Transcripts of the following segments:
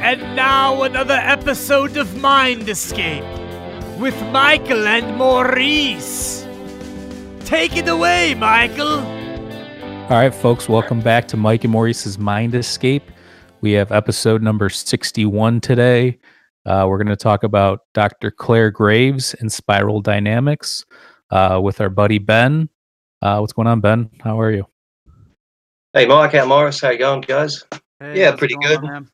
And now another episode of Mind Escape with Michael and Maurice. Take it away, Michael. All right, folks, welcome back to Mike and Maurice's Mind Escape. We have episode number 61 today. Uh, we're going to talk about Dr. Clare Graves and spiral dynamics uh, with our buddy Ben. Uh, what's going on, Ben? How are you? Hey, Mike, out Morris. How you going, guys? Hey, Yeah, pretty going, good. man?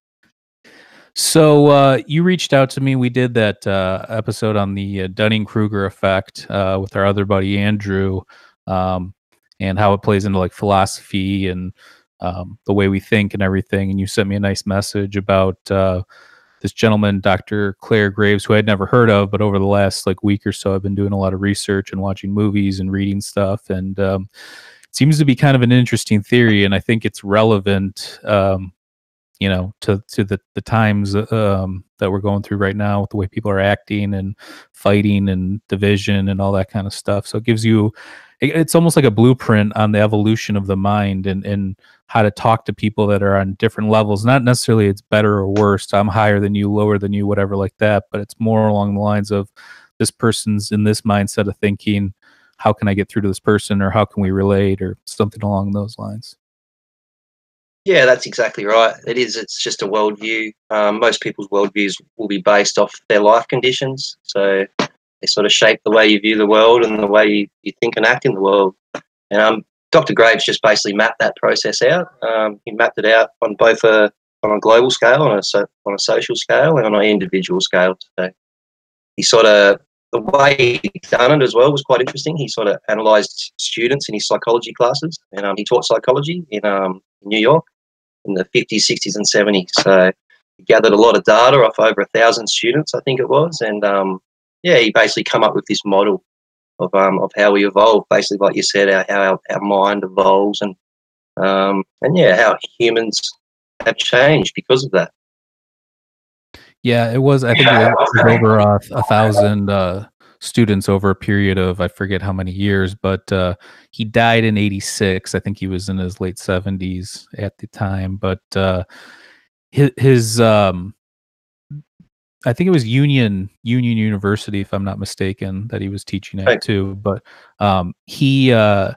So uh, you reached out to me. We did that uh, episode on the uh, Dunning Kruger effect uh, with our other buddy Andrew, um, and how it plays into like philosophy and um, the way we think and everything. And you sent me a nice message about uh, this gentleman, Dr. Clare Graves, who I'd never heard of, but over the last like week or so, I've been doing a lot of research and watching movies and reading stuff, and um, it seems to be kind of an interesting theory, and I think it's relevant. Um, you know to to the the times um that we're going through right now with the way people are acting and fighting and division and all that kind of stuff. So it gives you it- it's almost like a blueprint on the evolution of the mind and and how to talk to people that are on different levels. Not necessarily it's better or worse i'm higher than you lower than you whatever like that but it's more along the lines of this person's in this mindset of thinking how can i get through to this person or how can we relate or something along those lines Yeah, that's exactly right. It is. It's just a worldview. Um, most people's worldviews will be based off their life conditions. So they sort of shape the way you view the world and the way you, you think and act in the world. And um, Dr. Graves just basically mapped that process out. Um, he mapped it out on both a on a global scale, on a so, on a social scale, and on an individual scale. So he sort of the way he done it as well was quite interesting. He sort of analysed students in his psychology classes, and um, he taught psychology in um, New York in the 50s, 60s, and 70s. So he gathered a lot of data off over a thousand students, I think it was, and um, yeah, he basically come up with this model of um, of how we evolve. Basically, like you said, our, how our, our mind evolves, and um, and yeah, how humans have changed because of that. Yeah, it was. I think it was over a, a thousand uh, students over a period of I forget how many years, but uh, he died in '86. I think he was in his late 70s at the time. But uh, his, his um, I think it was Union Union University, if I'm not mistaken, that he was teaching at Right. too. But um, he, uh,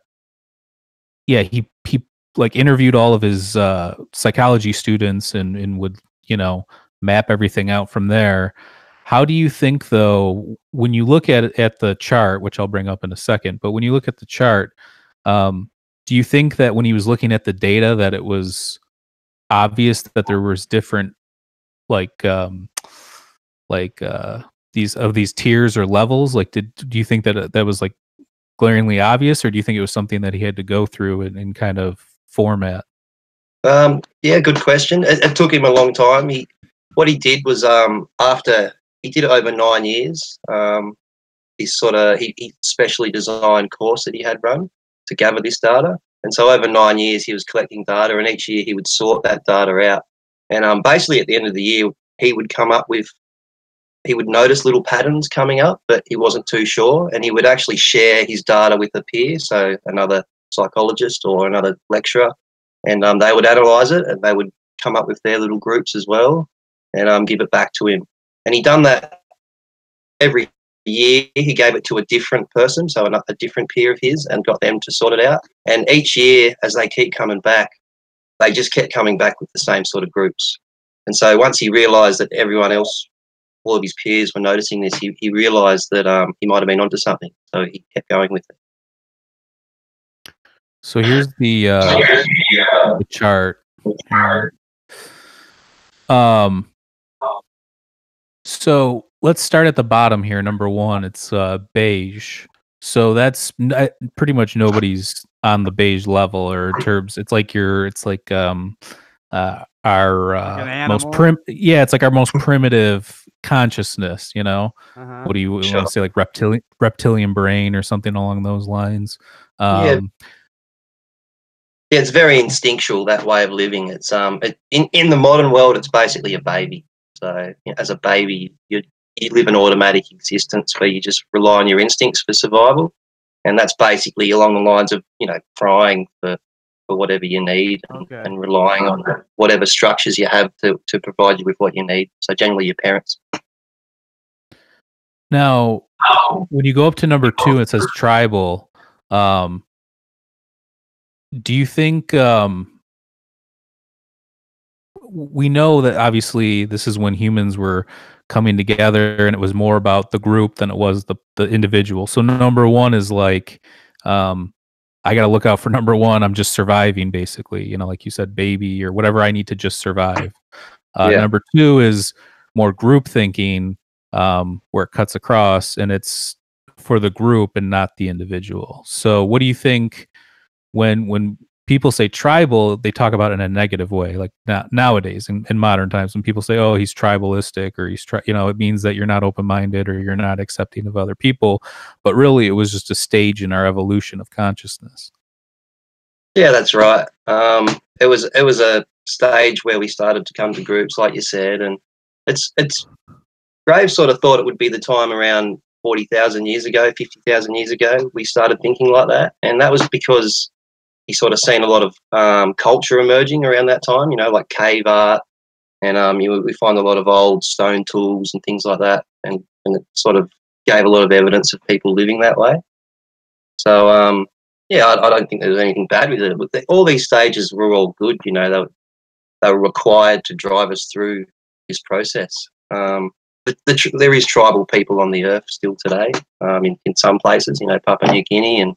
yeah, he he like interviewed all of his uh, psychology students and and would you know map everything out from there. How do you think though when you look at at the chart, which I'll bring up in a second, but when you look at the chart, um, do you think that when he was looking at the data that it was obvious that there was different like um like uh these of these tiers or levels like did do you think that uh, that was like glaringly obvious or do you think it was something that he had to go through and, and kind of format Um, yeah, good question. It, it took him a long time. He, what he did was um, after he did it over nine years. Um, he sort of he, he specially designed course that he had run to gather this data, and so over nine years he was collecting data, and each year he would sort that data out. And um, basically, at the end of the year, he would come up with he would notice little patterns coming up, but he wasn't too sure, and he would actually share his data with a peer, so another psychologist or another lecturer, and um, they would analyze it and they would come up with their little groups as well and um, give it back to him. And he done that every year. He gave it to a different person, so a, a different peer of his, and got them to sort it out. And each year, as they keep coming back, they just kept coming back with the same sort of groups. And so once he realised that everyone else, all of his peers were noticing this, he, he realised that um, he might have been onto something. So he kept going with it. so here's the uh the chart um so let's start at the bottom here number one it's uh beige so that's n- I- pretty much nobody's on the beige level or in terms it's like your it's like um uh our an uh, most prim yeah it's like our most primitive consciousness you know Uh-huh. what do you Sure. want to say like reptilian reptilian brain or something along those lines um Yeah. Yeah, it's very instinctual that way of living. It's um, it, in in the modern world, it's basically a baby. So you know, as a baby, you you live an automatic existence where you just rely on your instincts for survival, and that's basically along the lines of you know crying for for whatever you need and, Okay. and relying on whatever structures you have to, to provide you with what you need. So generally your parents. Now, when you go up to number two, it says tribal. Um, do you think um, we know that obviously this is when humans were coming together and it was more about the group than it was the, the individual. So number one is like, um, I got to look out for number one. I'm just surviving basically, you know, like you said, baby or whatever I need to just survive. Uh, Yeah. Number two is more group thinking um, where it cuts across and it's for the group and not the individual. So what do you think when when people say tribal, they talk about it in a negative way. Like now, nowadays in, in modern times, when people say, "Oh, he's tribalistic," or he's tri-, you know, it means that you're not open-minded or you're not accepting of other people. But really, it was just a stage in our evolution of consciousness. Yeah, that's right. Um, it was it was a stage where we started to come to groups, like you said, and it's it's Graves sort of thought it would be the time around forty thousand years ago, fifty thousand years ago. We started thinking like that, and that was because he sort of seen a lot of um, culture emerging around that time. You know, like cave art, and um, you, we find a lot of old stone tools and things like that, and and it sort of gave a lot of evidence of people living that way. So um, yeah, I, I don't think there's anything bad with it. The, all these stages were all good. You know, they were, they were required to drive us through this process. Um, the, tr- there is tribal people on the earth still today. Um, in, in some places, you know, Papua New Guinea, and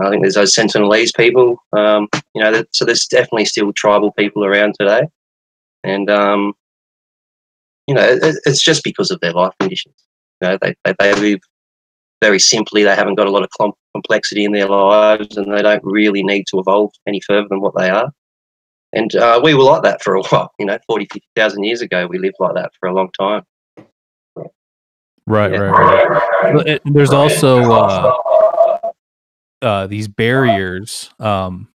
I think there's those Sentinelese people. Um, you know, that, so there's definitely still tribal people around today, and um, you know, it, it's just because of their life conditions. You know, they, they, they live very simply. They haven't got a lot of com- complexity in their lives, and they don't really need to evolve any further than what they are. And uh, we were like that for a while. You know, 40, 50,000 years ago, we lived like that for a long time. Right, Yeah. right, right. There's also uh, uh, these barriers um,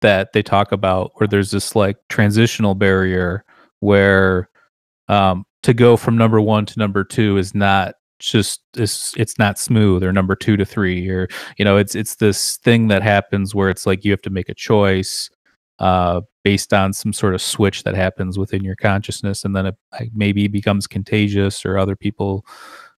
that they talk about, where there's this like transitional barrier where um, to go from number one to number two is not just it's it's not smooth or number two to three or you know it's it's this thing that happens where it's like you have to make a choice uh based on some sort of switch that happens within your consciousness and then it maybe becomes contagious or other people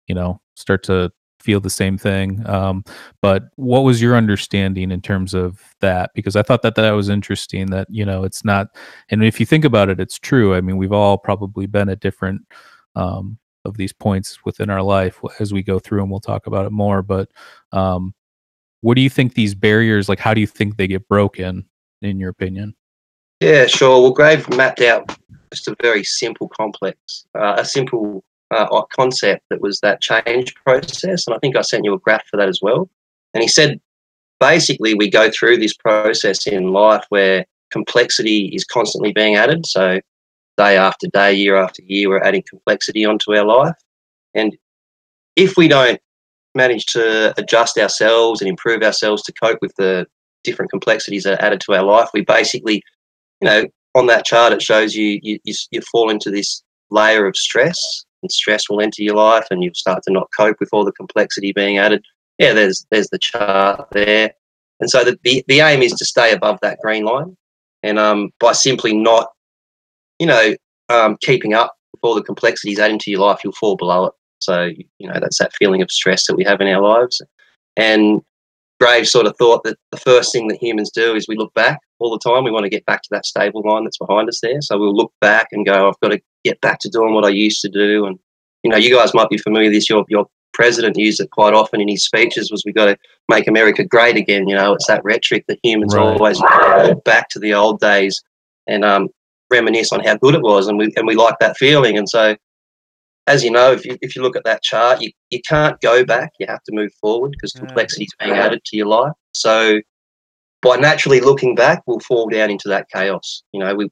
you know start to feel the same thing. Um but what was your understanding in terms of that? Because i thought that that was interesting that you know it's not and if you think about it it's true. I mean we've all probably been at different um of these points within our life as we go through and we'll talk about it more but um what do you think these barriers like how do you think they get broken in your opinion? Yeah, sure. Well, Grave mapped out just a very simple complex, uh, a simple uh, concept that was that change process. And I think I sent you a graph for that as well. And he said basically we go through this process in life where complexity is constantly being added. So day after day, year after year, we're adding complexity onto our life. And if we don't manage to adjust ourselves and improve ourselves to cope with the different complexities that are added to our life, we basically you know, on that chart, it shows you, you you you fall into this layer of stress, and stress will enter your life, and you'll start to not cope with all the complexity being added. Yeah, there's there's the chart there, and so the the, the aim is to stay above that green line, and um by simply not, you know, um keeping up with all the complexities added into your life, you'll fall below it. So you know that's that feeling of stress that we have in our lives, and Graves sort of thought that the first thing that humans do is we look back all the time. We want to get back to that stable line that's behind us there. So we'll look back and go, I've got to get back to doing what I used to do. And, you know, you guys might be familiar with this. Your, your president used it quite often in his speeches was we got to make America great again. You know, it's that rhetoric that humans Right. always go back to the old days and um, reminisce on how good it was. And we, and we like that feeling. And so, as you know, if you, if you look at that chart, you, you can't go back. You have to move forward because Yeah. complexity is being added to your life. So by naturally looking back, we'll fall down into that chaos. You know, we,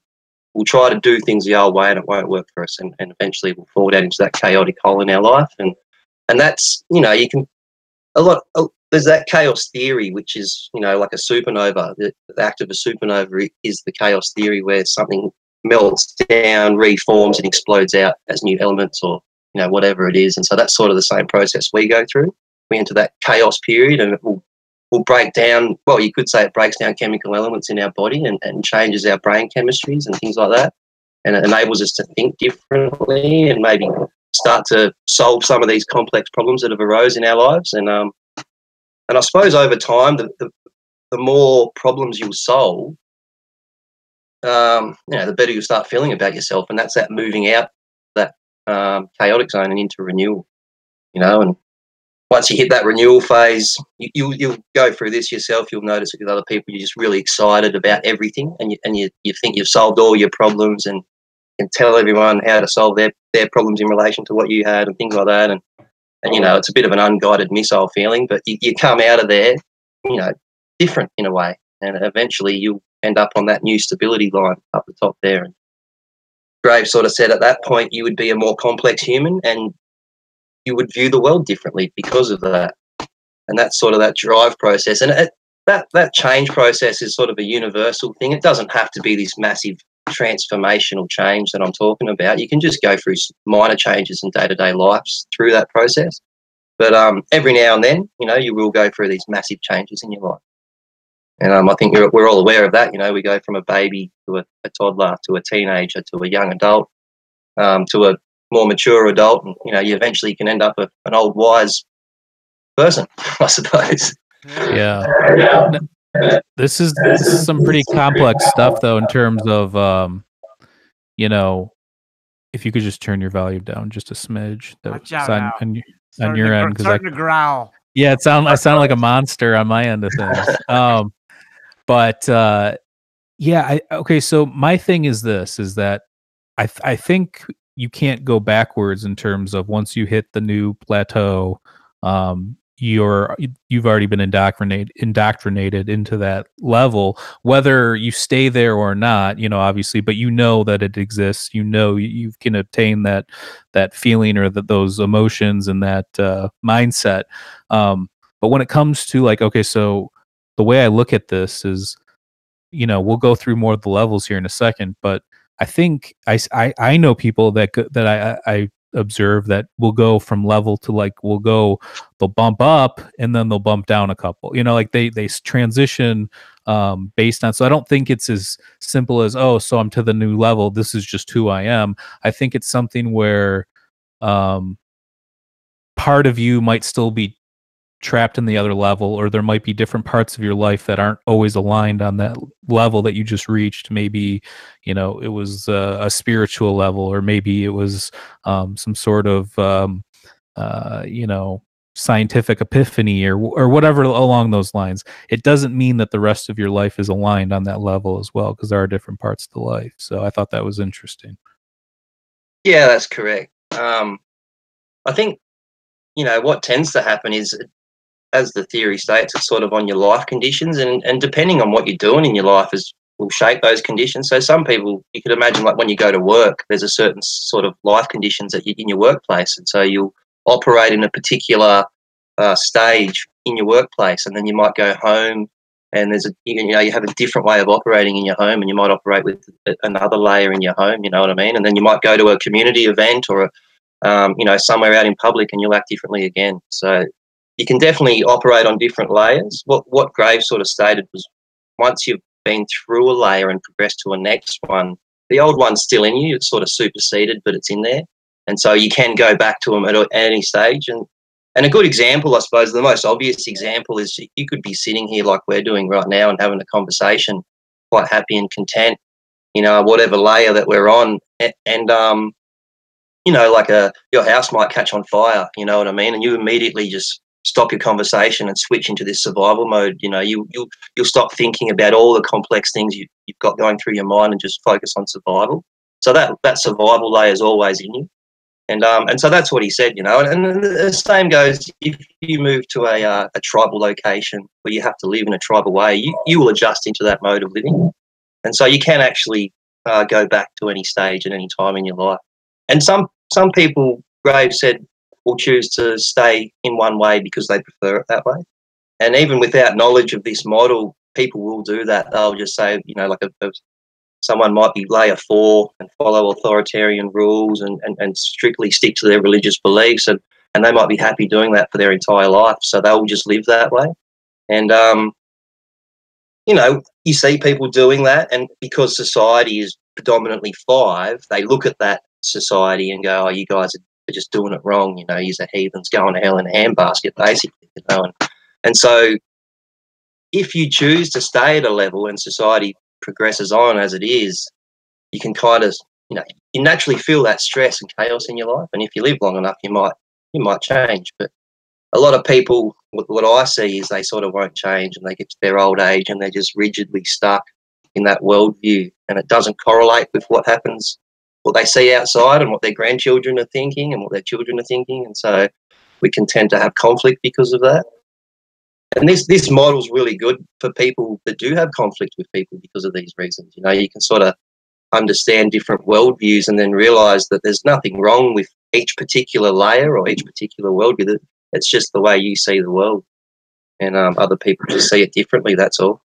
we'll try to do things the old way and it won't work for us. And, and eventually we'll fall down into that chaotic hole in our life. And, and that's, you know, you can, a lot, there's that chaos theory, which is, you know, like a supernova. The, the act of a supernova is the chaos theory where something melts down, reforms, and explodes out as new elements or you know whatever it is. And so that's sort of the same process we go through. We enter that chaos period, and it will will break down. Well, you could say it breaks down chemical elements in our body and, and changes our brain chemistries and things like that, and it enables us to think differently and maybe start to solve some of these complex problems that have arose in our lives. And um, and I suppose over time, the, the, the more problems you solve, um, you know, the better you start feeling about yourself, and that's that moving out that um, chaotic zone and into renewal. You know, and once you hit that renewal phase, you, you you'll go through this yourself. You'll notice with other people, you're just really excited about everything, and you and you, you think you've solved all your problems and can tell everyone how to solve their their problems in relation to what you had and things like that. And and you know, it's a bit of an unguided missile feeling, but you, you come out of there, you know, different in a way, and eventually you end up on that new stability line up the top there. And Graves sort of said at that point you would be a more complex human and you would view the world differently because of that. And that's sort of that drive process. And it, that that change process is sort of a universal thing. It doesn't have to be this massive transformational change that I'm talking about. You can just go through minor changes in day to day lives through that process. But um, every now and then, you know, you will go through these massive changes in your life. And um, I think we're, we're all aware of that. You know, we go from a baby to a, a toddler to a teenager to a young adult um, to a more mature adult. And, you know, you eventually can end up a, an old wise person, I suppose. Yeah. This is this is some pretty complex stuff though in terms of um you know if you could just turn your volume down just a smidge that Watch out on, now. on, your- on your to, end gr- because I to growl. yeah it sound I sound like a monster on my end of things um but uh yeah I okay so my thing is this is that I th- I think you can't go backwards in terms of once you hit the new plateau um you're you've already been indoctrinated indoctrinated into that level whether you stay there or not you know obviously but you know that it exists you know you, can obtain that that feeling or that those emotions and that uh, mindset. Um but when it comes to like okay so the way i look at this is you know we'll go through more of the levels here in a second but i think I, I, I know people that that i i observe that will go from level to like will go they'll bump up and then they'll bump down a couple you know like they they transition um based on so i don't think it's as simple as oh so i'm to the new level this is just who i am. I think it's something where um part of you might still be trapped in the other level or there might be different parts of your life that aren't always aligned on that level that you just reached. Maybe you know it was uh, a spiritual level or maybe it was um, some sort of um, uh, you know scientific epiphany or or whatever along those lines. It doesn't mean that the rest of your life is aligned on that level as well because there are different parts to life. So i thought that was interesting. Yeah, that's correct. Um, I think, you know, what tends to happen is, as the theory states, it's sort of on your life conditions, and, and depending on what you're doing in your life is will shape those conditions. So some people, you could imagine, like when you go to work, there's a certain sort of life conditions that you, in your workplace, and so you'll operate in a particular uh, stage in your workplace, and then you might go home. And there's a you know you have a different way of operating in your home, and you might operate with another layer in your home. You know what I mean? And then you might go to a community event or a um, you know, somewhere out in public and you'll act differently again. So you can definitely operate on different layers. What what Graves sort of stated was once you've been through a layer and progressed to a next one, the old one's still in you. It's sort of superseded, but it's in there, and so you can go back to them at, any stage. And and a good example, I suppose, the most obvious example is you could be sitting here like we're doing right now and having a conversation, quite happy and content, you know, whatever layer that we're on, a- and um, you know, like a your house might catch on fire, you know what I mean? And you immediately just stop your conversation and switch into this survival mode. You know, you you you'll stop thinking about all the complex things you, you've got going through your mind and just focus on survival. So that that survival layer is always in you. And um and so that's what he said, you know. And, and the same goes if you move to a uh, a tribal location where you have to live in a tribal way, you, you will adjust into that mode of living. And so you can actually uh, go back to any stage at any time in your life. And some some people, Graves said, will choose to stay in one way because they prefer it that way. And even without knowledge of this model, people will do that. They'll just say, you know, like a, a, someone might be layer four and follow authoritarian rules and, and, and strictly stick to their religious beliefs. And, and they might be happy doing that for their entire life. So they'll just live that way. And um, you know, you see people doing that, and because society is predominantly five, they look at that society and go, "Oh, you guys are just doing it wrong." You know, he's a heathens going to hell in a handbasket, basically. You know, and, and so if you choose to stay at a level and society progresses on as it is, you can kind of, you know, you naturally feel that stress and chaos in your life. And if you live long enough, you might you might change. But a lot of people, what I see is they sort of won't change and they get to their old age and they're just rigidly stuck in that worldview and it doesn't correlate with what happens, what they see outside and what their grandchildren are thinking and what their children are thinking. And so we can tend to have conflict because of that. And this this model's really good for people that do have conflict with people because of these reasons. You know, you can sort of understand different worldviews and then realize that there's nothing wrong with each particular layer or each particular worldview. It's just the way you see the world, and um, other people just see it differently. That's all.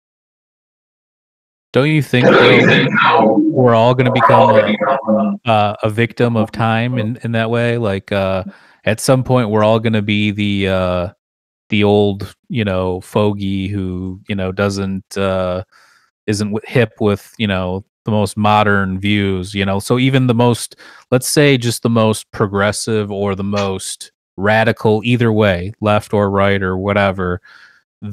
Don't you think though, we're all going to become a, uh, a, victim of time in, in that way? Like uh, at some point, we're all going to be the uh, the old you know fogey who you know doesn't uh, isn't hip with you know the most modern views. You know, so even the most let's say just the most progressive or the most radical, either way, left or right or whatever.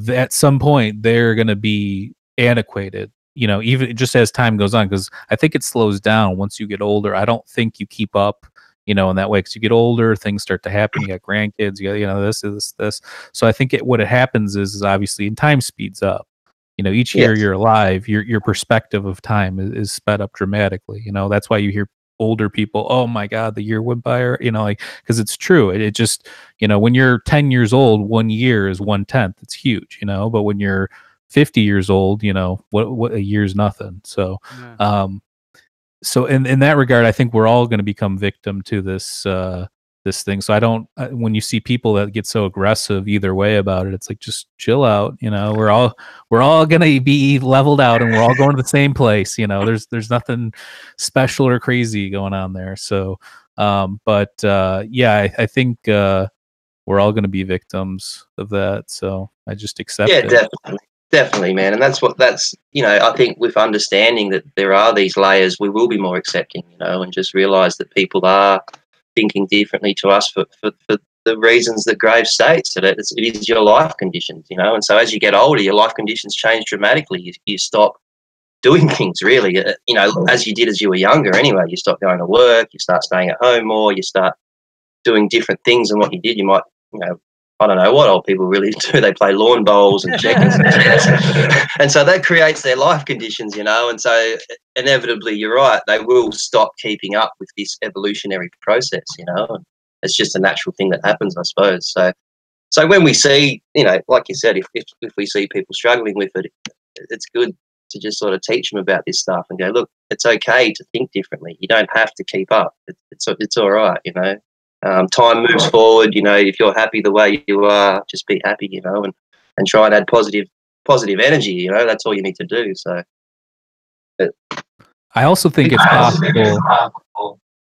At some point, they're going to be antiquated you know, even just as time goes on, because I think it slows down once you get older. I don't think you keep up, you know, in that way because you get older, things start to happen. You got grandkids, you got, you know, this, this, this. So I think it, what it happens is, is obviously, and time speeds up. You know, each year yes. you're alive, your your perspective of time is, is sped up dramatically. You know, that's why you hear older people, oh my God, the year went by, or, you know, like, because it's true. It, it, just, you know, when you're 10 years old, one year is one tenth. It's huge, you know, but when you're 50 years old, you know, what, what a year's nothing. So, yeah. um, so in, in that regard, I think we're all going to become victim to this, uh, this thing. So I don't, uh, when you see people that get so aggressive either way about it, it's like, just chill out. You know, we're all, we're all going to be leveled out and we're all going to the same place. You know, there's, there's nothing special or crazy going on there. So, um, but, uh, yeah, I, I think, uh, we're all going to be victims of that. So I just accept yeah, it. definitely. Definitely, man, and that's what that's you know I think with understanding that there are these layers, we will be more accepting, you know, and just realize that people are thinking differently to us for, for, for the reasons that Graves states that it's, it is your life conditions, you know, and so as you get older, your life conditions change dramatically. You, you stop doing things really, uh, you know, as you did as you were younger. Anyway, you stop going to work, you start staying at home more, you start doing different things than what you did. You might you know I don't know what old people really do. They play lawn bowls and checkers and and so that creates their life conditions, you know. And so inevitably, you're right, they will stop keeping up with this evolutionary process, you know. And it's just a natural thing that happens, I suppose. So, so when we see, you know, like you said, if if, if we see people struggling with it, it's good to just sort of teach them about this stuff and go, look, it's okay to think differently. You don't have to keep up. It's it's, it's all right, you know um, time moves forward. You know, if you're happy the way you are, just be happy. You know, and and try and add positive positive energy. You know, that's all you need to do. So. I also think it's possible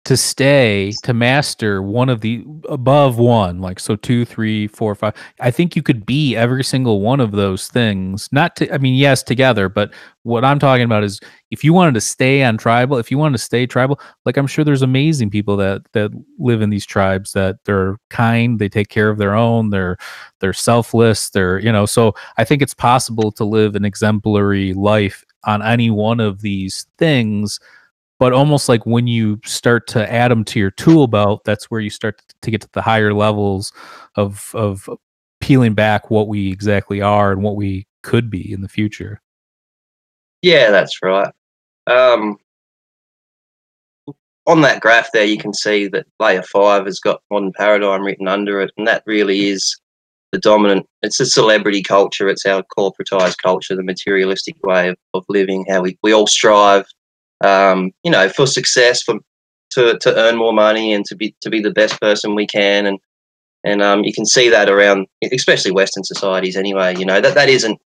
to stay to master one of the above one like so two three four five. I think you could be every single one of those things. Not to i mean yes together but what i'm talking about is if you wanted to stay on tribal if you wanted to stay tribal like i'm sure there's amazing people that that live in these tribes that they're kind they take care of their own they're they're selfless they're you know so i think it's possible to live an exemplary life on any one of these things but almost like when you start to add them to your tool belt that's where you start to get to the higher levels of of peeling back what we exactly are and what we could be in the future. Yeah that's right. Um, on that graph there you can see that layer 5 has got modern paradigm written under it and that really is the dominant it's a celebrity culture it's our corporatized culture the materialistic way of, of living how we, we all strive um, you know, for success, for to to earn more money and to be to be the best person we can, and and um, you can see that around, especially Western societies. Anyway, you know that that isn't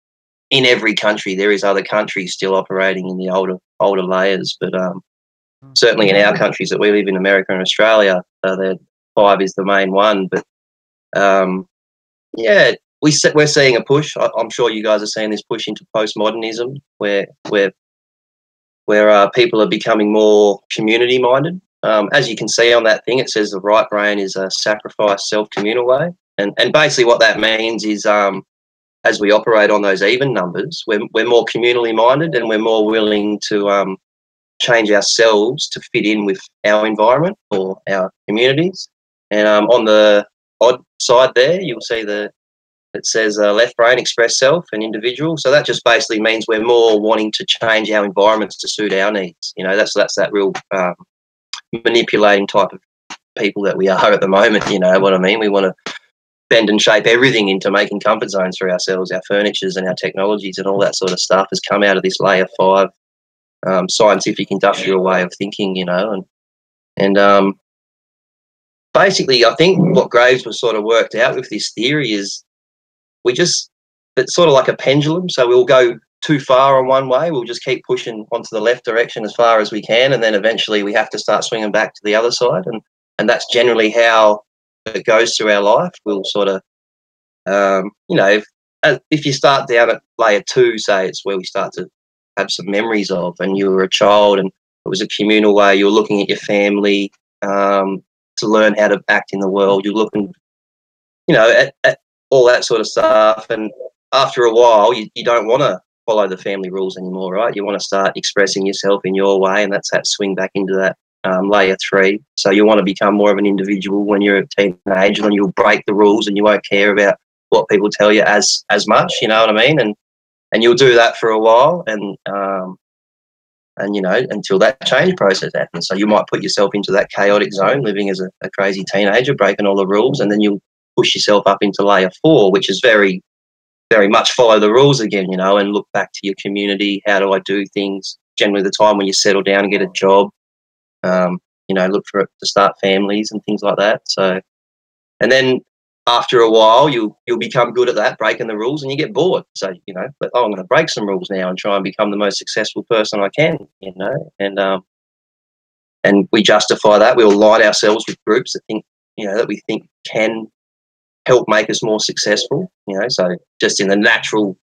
in every country. There is other countries still operating in the older older layers, but um, certainly in our countries that we live in, America and Australia, uh, the five is the main one. But um, yeah, we we're seeing a push. I, I'm sure you guys are seeing this push into postmodernism, where where where uh, people are becoming more community minded. Um, as you can see on that thing, it says the right brain is a sacrifice, self communal way, and and basically what that means is um, as we operate on those even numbers, we're we're more communally minded and we're more willing to um, change ourselves to fit in with our environment or our communities. And um, on the odd side there, you'll see the it says uh, left brain, express self, and individual. So that just basically means we're more wanting to change our environments to suit our needs. You know, that's that's that real um, manipulating type of people that we are at the moment. You know what I mean? We want to bend and shape everything into making comfort zones for ourselves. Our furnitures and our technologies and all that sort of stuff has come out of this layer five um, scientific industrial way of thinking. You know, and and um, basically, I think what Graves was sort of worked out with this theory is we just it's sort of like a pendulum. So we'll go too far on one way, we'll just keep pushing onto the left direction as far as we can, and then eventually we have to start swinging back to the other side. And and that's generally how it goes through our life. We'll sort of, um, you know, if, if you start down at layer two, say it's where we start to have some memories of, and you were a child, and it was a communal way. You were looking at your family um, to learn how to act in the world. You're looking, you know, at, at all that sort of stuff. And after a while, you, you don't want to follow the family rules anymore, right? You want to start expressing yourself in your way, and that's that swing back into that um, layer three. So you want to become more of an individual when you're a teenager, and you'll break the rules, and you won't care about what people tell you as as much. You know what I mean? And and you'll do that for a while, and um, and you know until that change process happens. So you might put yourself into that chaotic zone, living as a, a crazy teenager, breaking all the rules, and then you'll push yourself up into layer four, which is very, very much follow the rules again, you know, and look back to your community. How do I do things? Generally, the time when you settle down and get a job, um, you know, look for to start families and things like that. So, and then after a while, you'll you'll become good at that, breaking the rules, and you get bored. So, you know, but oh, I'm going to break some rules now and try and become the most successful person I can, you know, and um, and we justify that. We'll align ourselves with groups that think, you know, that we think can help make us more successful. You know, so just in the natural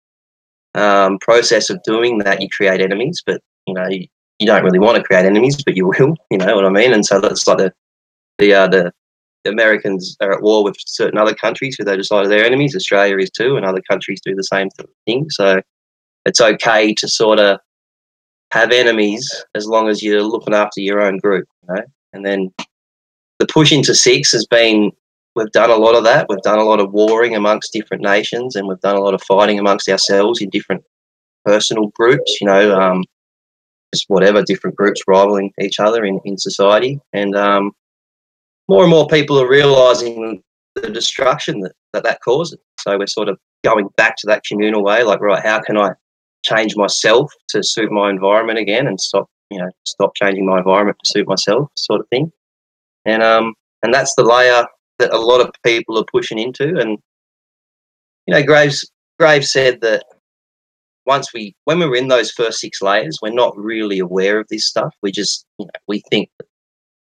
um, process of doing that, you create enemies, but you know, you, you, don't really want to create enemies, but you will. You know what I mean? And so that's like the the uh, the, Americans are at war with certain other countries who they decide are their enemies. Australia is too, and other countries do the same thing. So it's okay to sort of have enemies as long as you're looking after your own group. You know, and then the push into six has been we've done a lot of that. We've done a lot of warring amongst different nations, and we've done a lot of fighting amongst ourselves in different personal groups. You know, um, just whatever different groups rivaling each other in in society, and um, more and more people are realizing the destruction that, that that causes. So we're sort of going back to that communal way, like right, how can I change myself to suit my environment again, and stop you know stop changing my environment to suit myself, sort of thing. And um, and that's the layer that a lot of people are pushing into. And you know, Graves Graves said that once we when we're in those first six layers, we're not really aware of this stuff. We just you know we think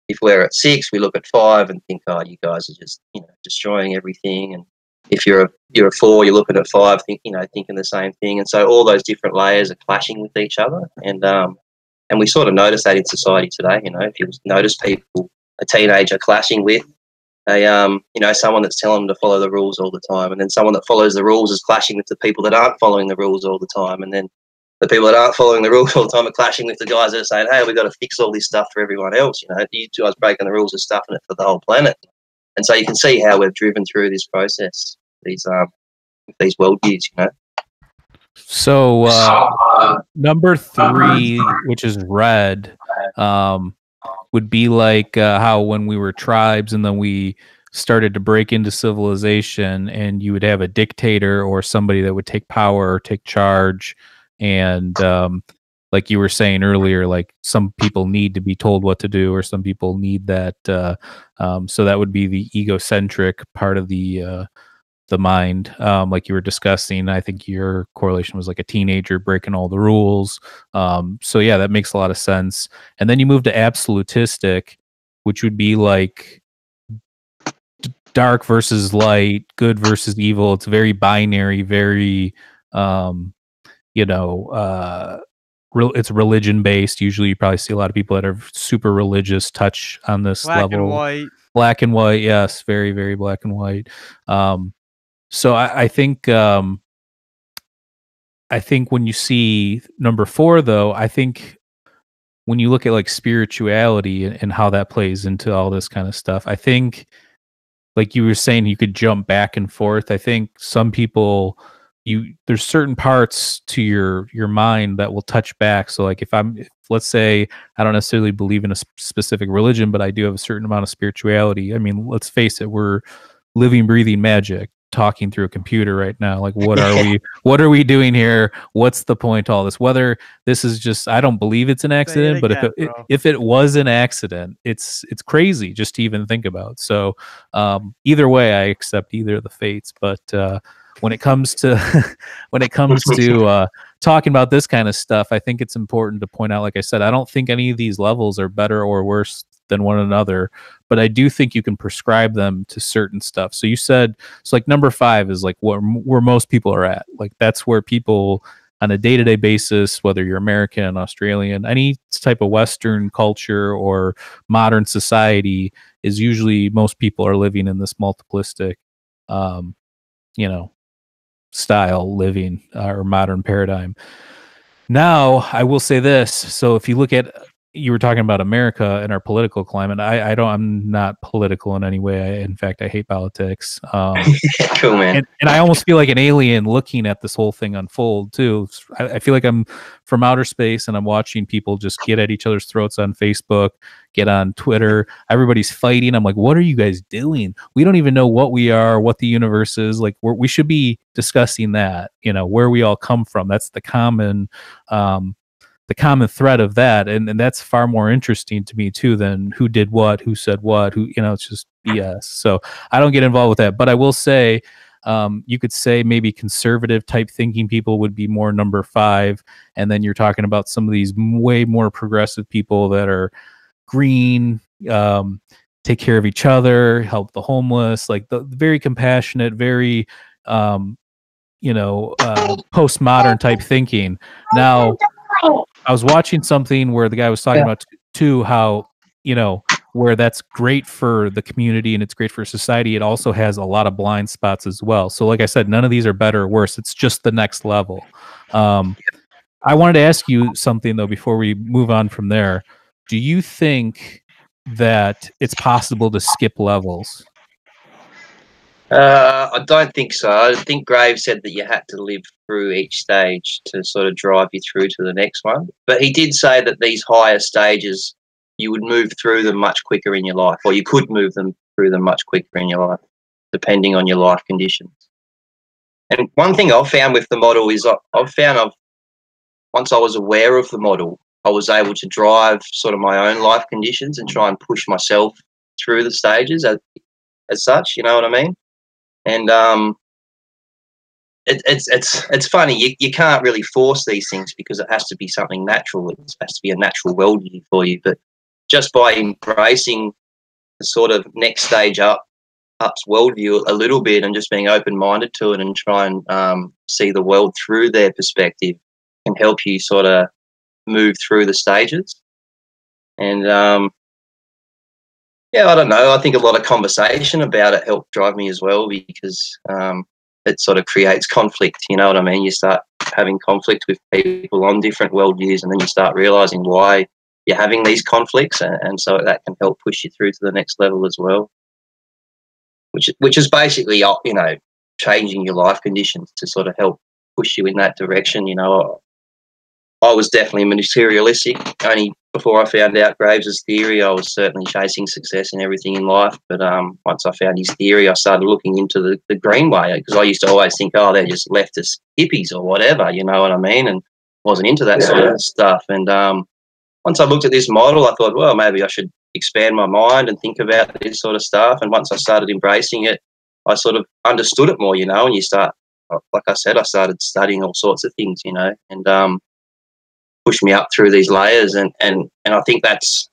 if we're at six, we look at five and think, oh, you guys are just you know destroying everything. And if you're a you're a four, you're looking at five, think you know thinking the same thing. And so all those different layers are clashing with each other. And um and we sort of notice that in society today. You know, if you notice people a teenager clashing with a um, you know someone that's telling them to follow the rules all the time, and then someone that follows the rules is clashing with the people that aren't following the rules all the time, and then the people that aren't following the rules all the time are clashing with the guys that are saying, "Hey, we've got to fix all this stuff for everyone else." You know, you guys breaking the rules and stuffing it for the whole planet, and so you can see how we've driven through this process, these um, these worldviews. You know. So uh, number three, which is red, um, would be like uh, how when we were tribes and then we started to break into civilization and you would have a dictator or somebody that would take power or take charge. And um, like you were saying earlier like some people need to be told what to do or some people need that uh, um, so that would be the egocentric part of the uh, the mind um, like you were discussing i think your correlation was like a teenager breaking all the rules um, so yeah that makes a lot of sense and then you move to absolutistic which would be like d- dark versus light, good versus evil. It's very binary, very um, you know, uh, real. It's religion based. Usually, you probably see a lot of people that are super religious touch on this Black level. and white. Black and white, yes, very very black and white. Um, so I, I think um, I think when you see number four, though, I think when you look at like spirituality and, and how that plays into all this kind of stuff, I think like you were saying, you could jump back and forth. I think some people you there's certain parts to your your mind that will touch back so like if i'm if, let's say i don't necessarily believe in a specific religion but i do have a certain amount of spirituality i mean let's face it we're living breathing magic talking through a computer right now like what are we what are we doing here? What's the point all this? Whether this is just i don't believe it's an accident but if it, if it was an accident it's it's crazy just to even think about. So um either way i accept either of the fates but uh when it comes to when it comes to uh talking about this kind of stuff i think it's important to point out like i said i don't think any of these levels are better or worse than one another but i do think you can prescribe them to certain stuff. So you said so like number five is like where, where most people are at. Like that's where people on a day-to-day basis whether you're american australian any type of western culture or modern society is usually most people are living in this multiplistic um you know style living uh, or modern paradigm. Now i will say this. So if you look at you were talking about America and our political climate. I, I don't. I'm not political in any way. I, in fact, I hate politics. Um, cool, man. and, and I almost feel like an alien looking at this whole thing unfold too. I, I feel like I'm from outer space and I'm watching people just get at each other's throats on Facebook, get on Twitter. Everybody's fighting. I'm like, what are you guys doing? We don't even know what we are, what the universe is. Like, we're, we should be discussing that. You know, where we all come from. That's the common. Um, the common thread of that and, and that's far more interesting to me too than who did what who said what who you know it's just bs so i don't get involved with that but i will say um, you could say maybe conservative type thinking people would be more number five and then you're talking about some of these way more progressive people that are green um, take care of each other help the homeless like the very compassionate very um, you know uh, postmodern type thinking. Now I was watching something where the guy was talking Yeah. about too how you know where that's great for the community and it's great for society. It also has a lot of blind spots as well. So, like I said, none of these are better or worse. It's just the next level. Um, I wanted to ask you something though before we move on from there. Do you think that it's possible to skip levels? Uh, I don't think so. I think Graves said that you had to live through each stage to sort of drive you through to the next one. But he did say that these higher stages, you would move through them much quicker in your life, or you could move them through them much quicker in your life, depending on your life conditions. And one thing I've found with the model is I've found I've once I was aware of the model, I was able to drive sort of my own life conditions and try and push myself through the stages as, as such. You know what I mean? And um, it, it's it's it's funny. You, you can't really force these things because it has to be something natural. It has to be a natural worldview for you. But just by embracing the sort of next stage up up's worldview a little bit and just being open minded to it and try and um, see the world through their perspective can help you sort of move through the stages. And um, yeah, I don't know. I think a lot of conversation about it helped drive me as well because um, it sort of creates conflict. You know what I mean? You start having conflict with people on different worldviews, and then you start realizing why you're having these conflicts, and, and so that can help push you through to the next level as well. Which which is basically you know changing your life conditions to sort of help push you in that direction. You know, I was definitely materialistic. Only before I found out Graves's theory, I was certainly chasing success in everything in life. But um, once I found his theory, I started looking into the, the green way because I used to always think, oh, they're just leftist hippies or whatever, you know what I mean? And wasn't into that sort of stuff. And um, once I looked at this model, I thought, well, maybe I should expand my mind and think about this sort of stuff. And once I started embracing it, I sort of understood it more, you know. And you start, like I said, I started studying all sorts of things, you know, and um, push me up through these layers and and and I think that's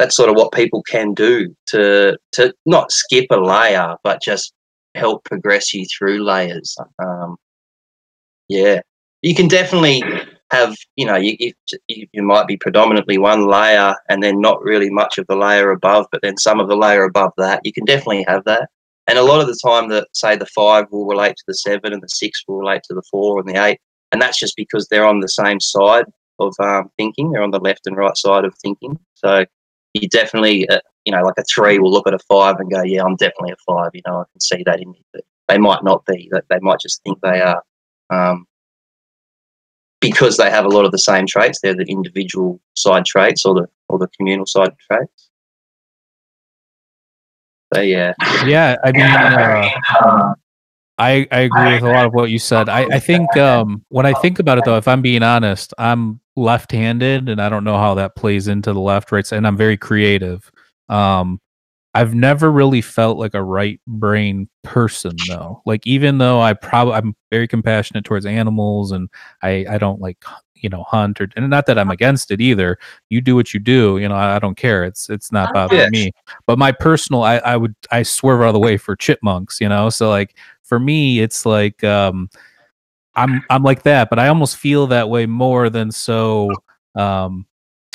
that's sort of what people can do to to not skip a layer, but just help progress you through layers. Um, yeah, you can definitely have you know you, you you might be predominantly one layer and then not really much of the layer above, but then some of the layer above that. You can definitely have that. And a lot of the time, that say the five will relate to the seven, and the six will relate to the four and the eight, and that's just because they're on the same side of um, thinking. They're on the left and right side of thinking. So you definitely, uh, you know, like a three will look at a five and go, "Yeah, I'm definitely a five. You know, I can see that in me." But they might not be. That they might just think they are. Um, because they have a lot of the same traits, they're the individual side traits or the or the communal side traits. So yeah, yeah. I mean, uh, I I agree with a lot of what you said. I I think um, when I think about it though, if I'm being honest, I'm left-handed, and I don't know how that plays into the left right and I'm very creative. Um, I've never really felt like a right brain person though. Like even though I probably I'm very compassionate towards animals and I I don't like you know hunt or and not that I'm against it either. You do what you do, you know, I, I don't care. It's it's not bothering me. But my personal I I would I swerve out of the way for chipmunks, you know. So like for me it's like um I'm I'm like that, but I almost feel that way more than so um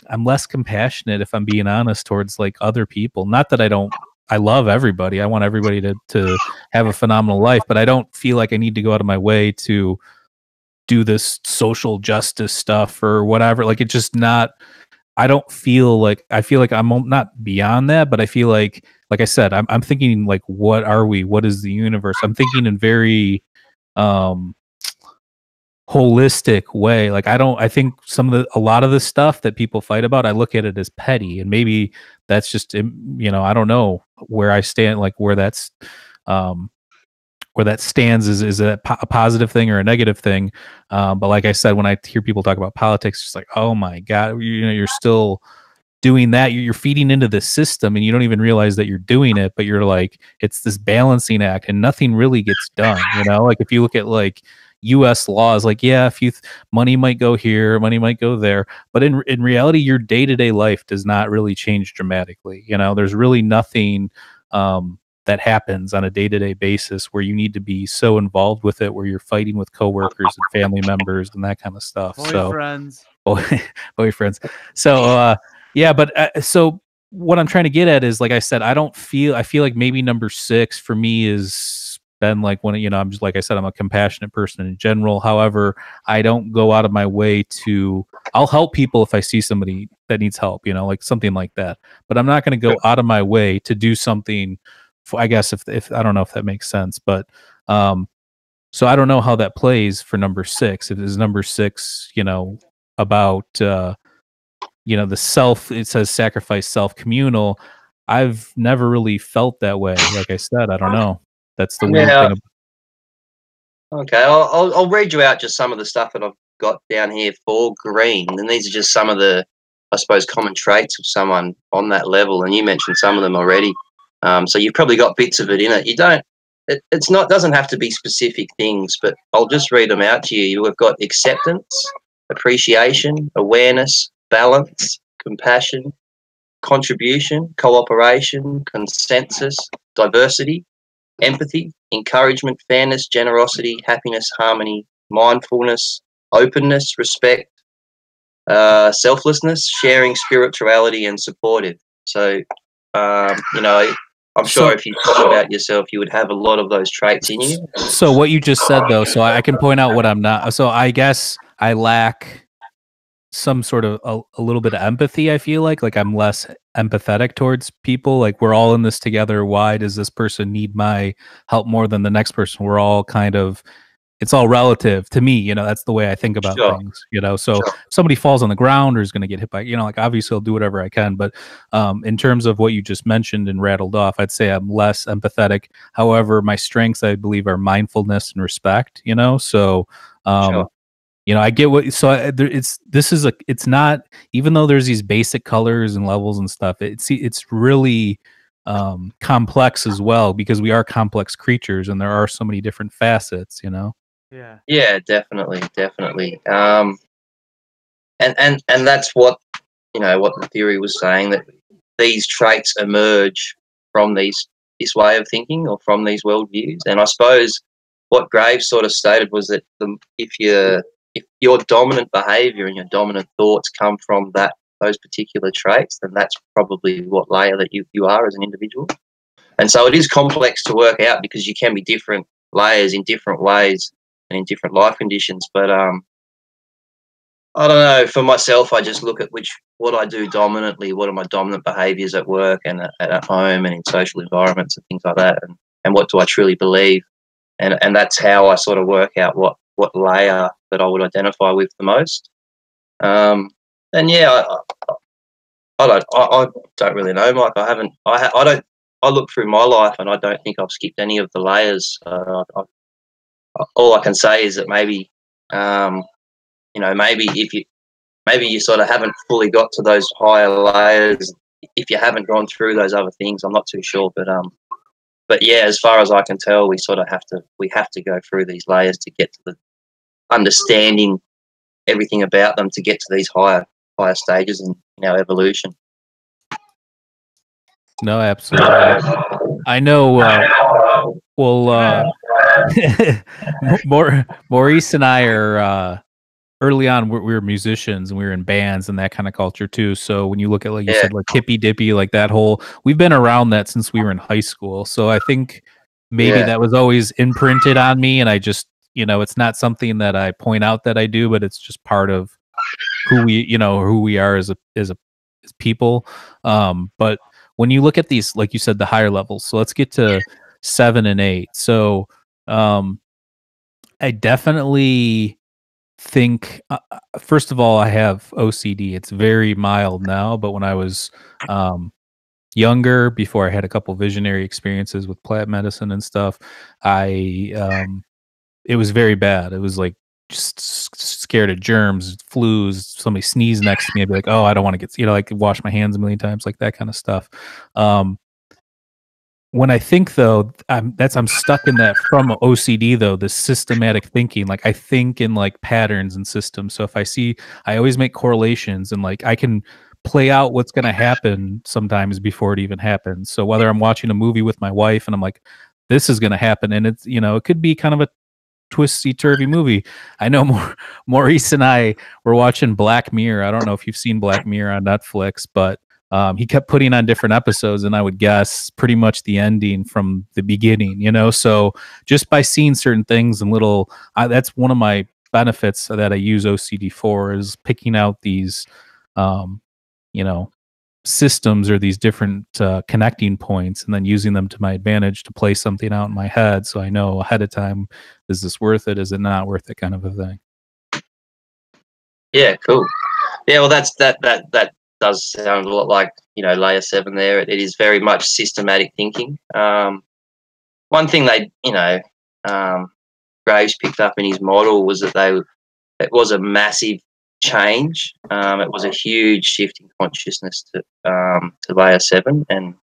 I'm less compassionate if I'm being honest towards like other people. Not that I don't I love everybody. I want everybody to to have a phenomenal life, but I don't feel like I need to go out of my way to do this social justice stuff or whatever. Like it's just not I don't feel like I feel like I'm not beyond that, but I feel like like I said, I'm I'm thinking like what are we? What is the universe? I'm thinking in very um holistic way. Like I don't I think some of the a lot of the stuff that people fight about, I look at it as petty and maybe that's just you know, I don't know where I stand like where that's um where that stands is is a, po- a positive thing or a negative thing. Um, but like I said, when I hear people talk about politics, it's just like, oh my god, you, you know, you're still doing that. You're, feeding into the system, and you don't even realize that you're doing it. But you're like, it's this balancing act, and nothing really gets done. You know, like if you look at like U.S. laws, like yeah, if you th- money might go here, money might go there, but in in reality, your day to day life does not really change dramatically. You know, there's really nothing um, that happens on a day to day basis where you need to be so involved with it, where you're fighting with coworkers and family members and that kind of stuff. Boyfriends. So, boy, boyfriends. So, uh, yeah, but uh, so what I'm trying to get at is, like I said, I don't feel. I feel like maybe number six for me is been like when you know i'm just like i said i'm a compassionate person in general. However i don't go out of my way to i'll help people if i see somebody that needs help you know like something like that. But i'm not going to go out of my way to do something for, i guess if if i don't know if that makes sense but um so i don't know how that plays for number six. If is number six you know about uh you know the self it says sacrifice self communal i've never really felt that way like i said i don't know that's the weird yeah. thing. Okay, I'll, I'll, I'll read you out just some of the stuff that I've got down here for green, and these are just some of the, I suppose, common traits of someone on that level. And you mentioned some of them already, um, so you've probably got bits of it in it. You don't. It, it's not doesn't have to be specific things, but I'll just read them out to you. We've got acceptance, appreciation, awareness, balance, compassion, contribution, cooperation, consensus, diversity, empathy, encouragement, fairness, generosity, happiness, harmony, mindfulness, openness, respect, uh, selflessness, sharing, spirituality, and supportive. So, um, you know, I'm sure so, if you thought about yourself, you would have a lot of those traits in you. So, what you just said, though, so I can point out what I'm not. So, I guess I lack some sort of a, a, little bit of empathy i feel like like i'm less empathetic towards people like we're all in this together why does this person need my help more than the next person we're all kind of it's all relative to me you know that's the way i think about sure. things you know so sure. somebody falls on the ground or is going to get hit by you know like obviously i'll do whatever i can but um, in terms of what you just mentioned and rattled off i'd say i'm less empathetic however my strengths i believe are mindfulness and respect you know so um, sure you know i get what so I, there, it's this is a it's not even though there's these basic colors and levels and stuff it's it's really um complex as well because we are complex creatures and there are so many different facets you know? Yeah. Yeah definitely definitely. Um and and and that's what you know what the theory was saying that these traits emerge from these this way of thinking or from these worldviews. And I suppose what Graves sort of stated was that the, if you if your dominant behaviour and your dominant thoughts come from that those particular traits, then that's probably what layer that you, you are as an individual. And so it is complex to work out because you can be different layers in different ways and in different life conditions. But um, I don't know. For myself, I just look at which what I do dominantly. What are my dominant behaviours at work and at, at home and in social environments and things like that, and and what do I truly believe, and and that's how I sort of work out what what layer that I would identify with the most. Um, and yeah, I, I, don't I, I, don't really know, Mike. I haven't I ha, I don't I look through my life and I don't think I've skipped any of the layers. Uh, I, all I can say is that maybe um, you know, maybe if you maybe you sort of haven't fully got to those higher layers if you haven't gone through those other things. I'm not too sure, but um, but yeah, as far as I can tell, we sort of have to we have to go through these layers to get to the understanding everything about them to get to these higher higher stages in, in our evolution. No, absolutely. I know. Uh, well, uh, Maurice and I are uh, early on we were musicians and we were in bands and that kind of culture too. So when you look at like you yeah. said like hippy dippy like that whole we've been around that since we were in high school. So I think maybe yeah. that was always imprinted on me and I just you know it's not something that I point out that I do but it's just part of who we you know who we are as a as a as people. Um but when you look at these like you said the higher levels. So let's get to 7 and 8. So um I definitely think uh, uh, first of all i have ocd it's very mild now but when i was um, younger before i had a couple visionary experiences with plant medicine and stuff i um, it was very bad. It was like just scared of germs flus somebody sneezed next to me i'd be like oh i don't want to get you know like wash my hands a million times like that kind of stuff. Um, when I think though, I'm that's I'm stuck in that from OCD though, the systematic thinking. Like I think in like patterns and systems. So if I see, I always make correlations and like I can play out what's going to happen sometimes before it even happens. So whether I'm watching a movie with my wife and I'm like, this is going to happen, and it's you know it could be kind of a twisty turvy movie. I know Maurice and I were watching Black Mirror. I don't know if you've seen Black Mirror on Netflix, but um, he kept putting on different episodes and i would guess pretty much the ending from the beginning you know? So just by seeing certain things and little I, that's one of my benefits that i use ocd for is picking out these um, you know systems or these different uh, connecting points and then using them to my advantage to play something out in my head so i know ahead of time is this worth it? Is it not worth it? Kind of a thing. Yeah cool. Yeah well that's that that that does sound a lot like you know layer seven. There, it, it is very much systematic thinking. Um, one thing they, you know, um, Graves picked up in his model was that they it was a massive change. Um, it was a huge shift in consciousness to um, to layer seven, and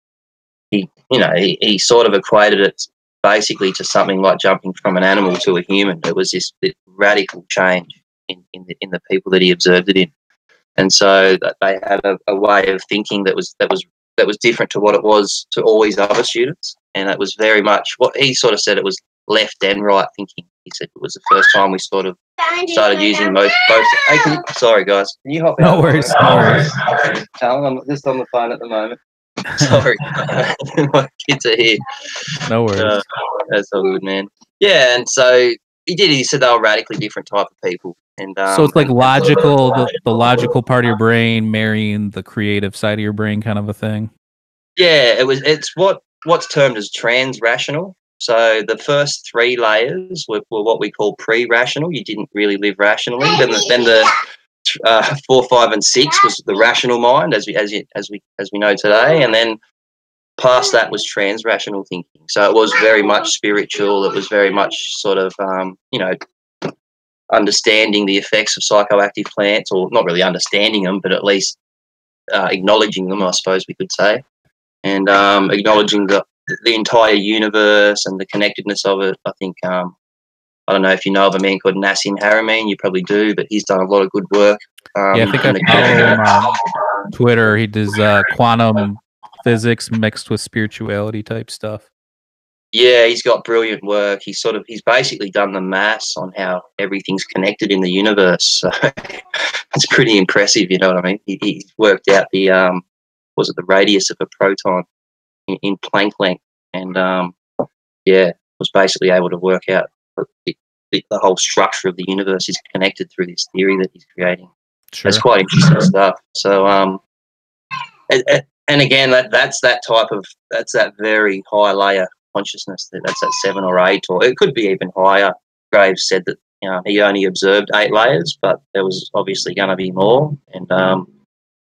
he, you know, he, he sort of equated it basically to something like jumping from an animal to a human. It was this, radical change in, in the, in the people that he observed it in and so they had a, a, way of thinking that was that was that was different to what it was to all these other students, and it was very much what he sort of said. It was left and right thinking. He said it was the first time we sort of started using both. both hey, you, sorry, guys, can you hop out? No worries. No worries. I'm just on the phone at the moment. sorry, my kids are here. No worries. Uh, that's all good, man. Yeah, and so he did. He said they were radically different type of people, and um, so it's like logical, the, the logical part of your brain marrying the creative side of your brain, kind of a thing. Yeah, it was. It's what what's termed as trans-rational. So the first three layers were, were what we call pre-rational. You didn't really live rationally. Then the, then the uh, four, five, and six was the rational mind, as we as you, as we as we know today, and then past that was trans-rational thinking. So it was very much spiritual. It was very much sort of um, you know understanding the effects of psychoactive plants, or not really understanding them, but at least uh, acknowledging them, I suppose we could say, and um, acknowledging the the entire universe and the connectedness of it. I think um, I don't know if you know of a man called Nassim Haramein. You probably do, but he's done a lot of good work. Um, yeah, I think I follow him on Twitter. He does uh, quantum physics mixed with spirituality type stuff. Yeah, he's got brilliant work. He's sort of he's basically done the maths on how everything's connected in the universe. So it's pretty impressive, you know what I mean? He, he's worked out the um was it the radius of a proton in, in Planck length, and um yeah, was basically able to work out the, the, the whole structure of the universe is connected through this theory that he's creating. Sure. It's quite interesting stuff. So um and, and again that that's that type of that's that very high layer consciousness that that's at seven or eight, or it could be even higher. Graves said that you know he only observed eight layers, but there was obviously going to be more, and um,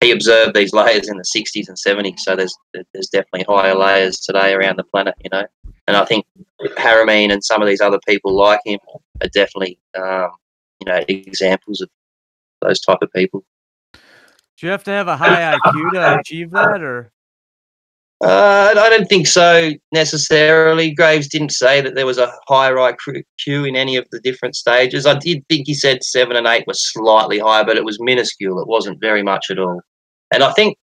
he observed these layers in the 60s and 70s. So there's there's definitely higher layers today around the planet, you know. And I think Haramein and some of these other people like him are definitely um, you know examples of those type of people. Do you have to have a high IQ to achieve that, or? Uh, I don't think so necessarily. Graves didn't say that there was a higher IQ in any of the different stages. I did think he said seven and eight were slightly higher, but it was minuscule. It wasn't very much at all. And I think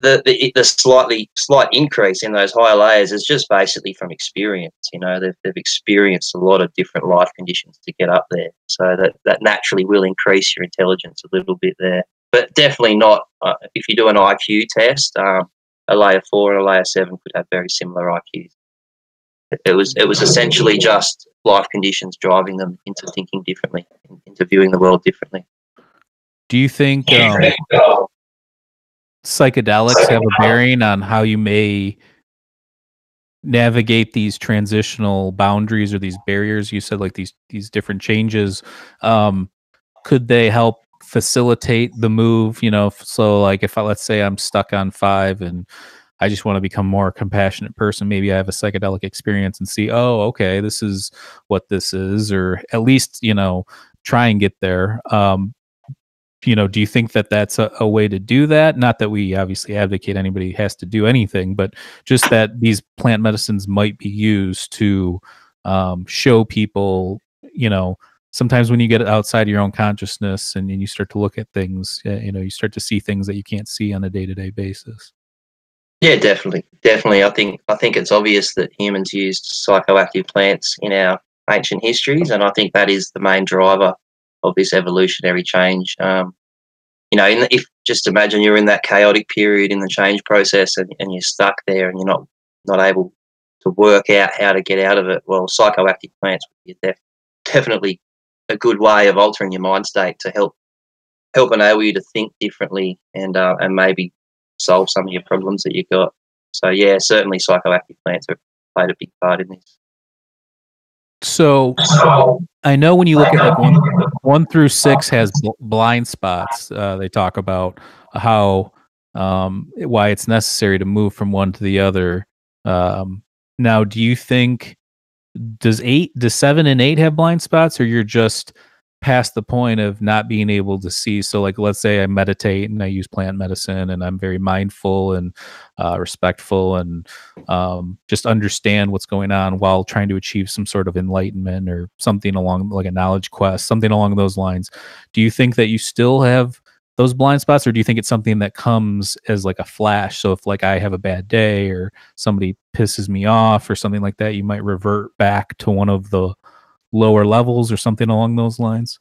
the, the the slightly slight increase in those higher layers is just basically from experience. You know, they've, they've experienced a lot of different life conditions to get up there, so that that naturally will increase your intelligence a little bit there. But definitely not uh, if you do an IQ test. Um, a layer four and a layer seven could have very similar IQs. It was it was essentially just life conditions driving them into thinking differently, into viewing the world differently. Do you think um, psychedelics have a bearing on how you may navigate these transitional boundaries or these barriers? You said like these these different changes. Um, could they help facilitate the move you know so like if i let's say i'm stuck on five and i just want to become more compassionate person maybe i have a psychedelic experience and see oh okay this is what this is or at least you know try and get there um you know do you think that that's a, a way to do that? Not that we obviously advocate anybody has to do anything but just that these plant medicines might be used to um, show people you know sometimes when you get outside your own consciousness and, and you start to look at things, uh, you know, you start to see things that you can't see on a day to day basis. Yeah, definitely, definitely. I think I think it's obvious that humans used psychoactive plants in our ancient histories, and I think that is the main driver of this evolutionary change. Um, you know, the, if just imagine you're in that chaotic period in the change process, and, and you're stuck there, and you're not not able to work out how to get out of it. Well, psychoactive plants would def- definitely a good way of altering your mind state to help help enable you to think differently and uh, and maybe solve some of your problems that you've got. So yeah, certainly psychoactive plants have played a big part in this. So I know when you look at like one, one through six has blind spots. Uh, they talk about how um, why it's necessary to move from one to the other. Um, now, do you think does eight does seven and eight have blind spots or you're just past the point of not being able to see? So like let's say i meditate and i use plant medicine and i'm very mindful and uh, respectful and um, just understand what's going on while trying to achieve some sort of enlightenment or something along like a knowledge quest something along those lines. Do you think that you still have those blind spots or do you think it's something that comes as like a flash? So if like i have a bad day or somebody pisses me off or something like that you might revert back to one of the lower levels or something along those lines?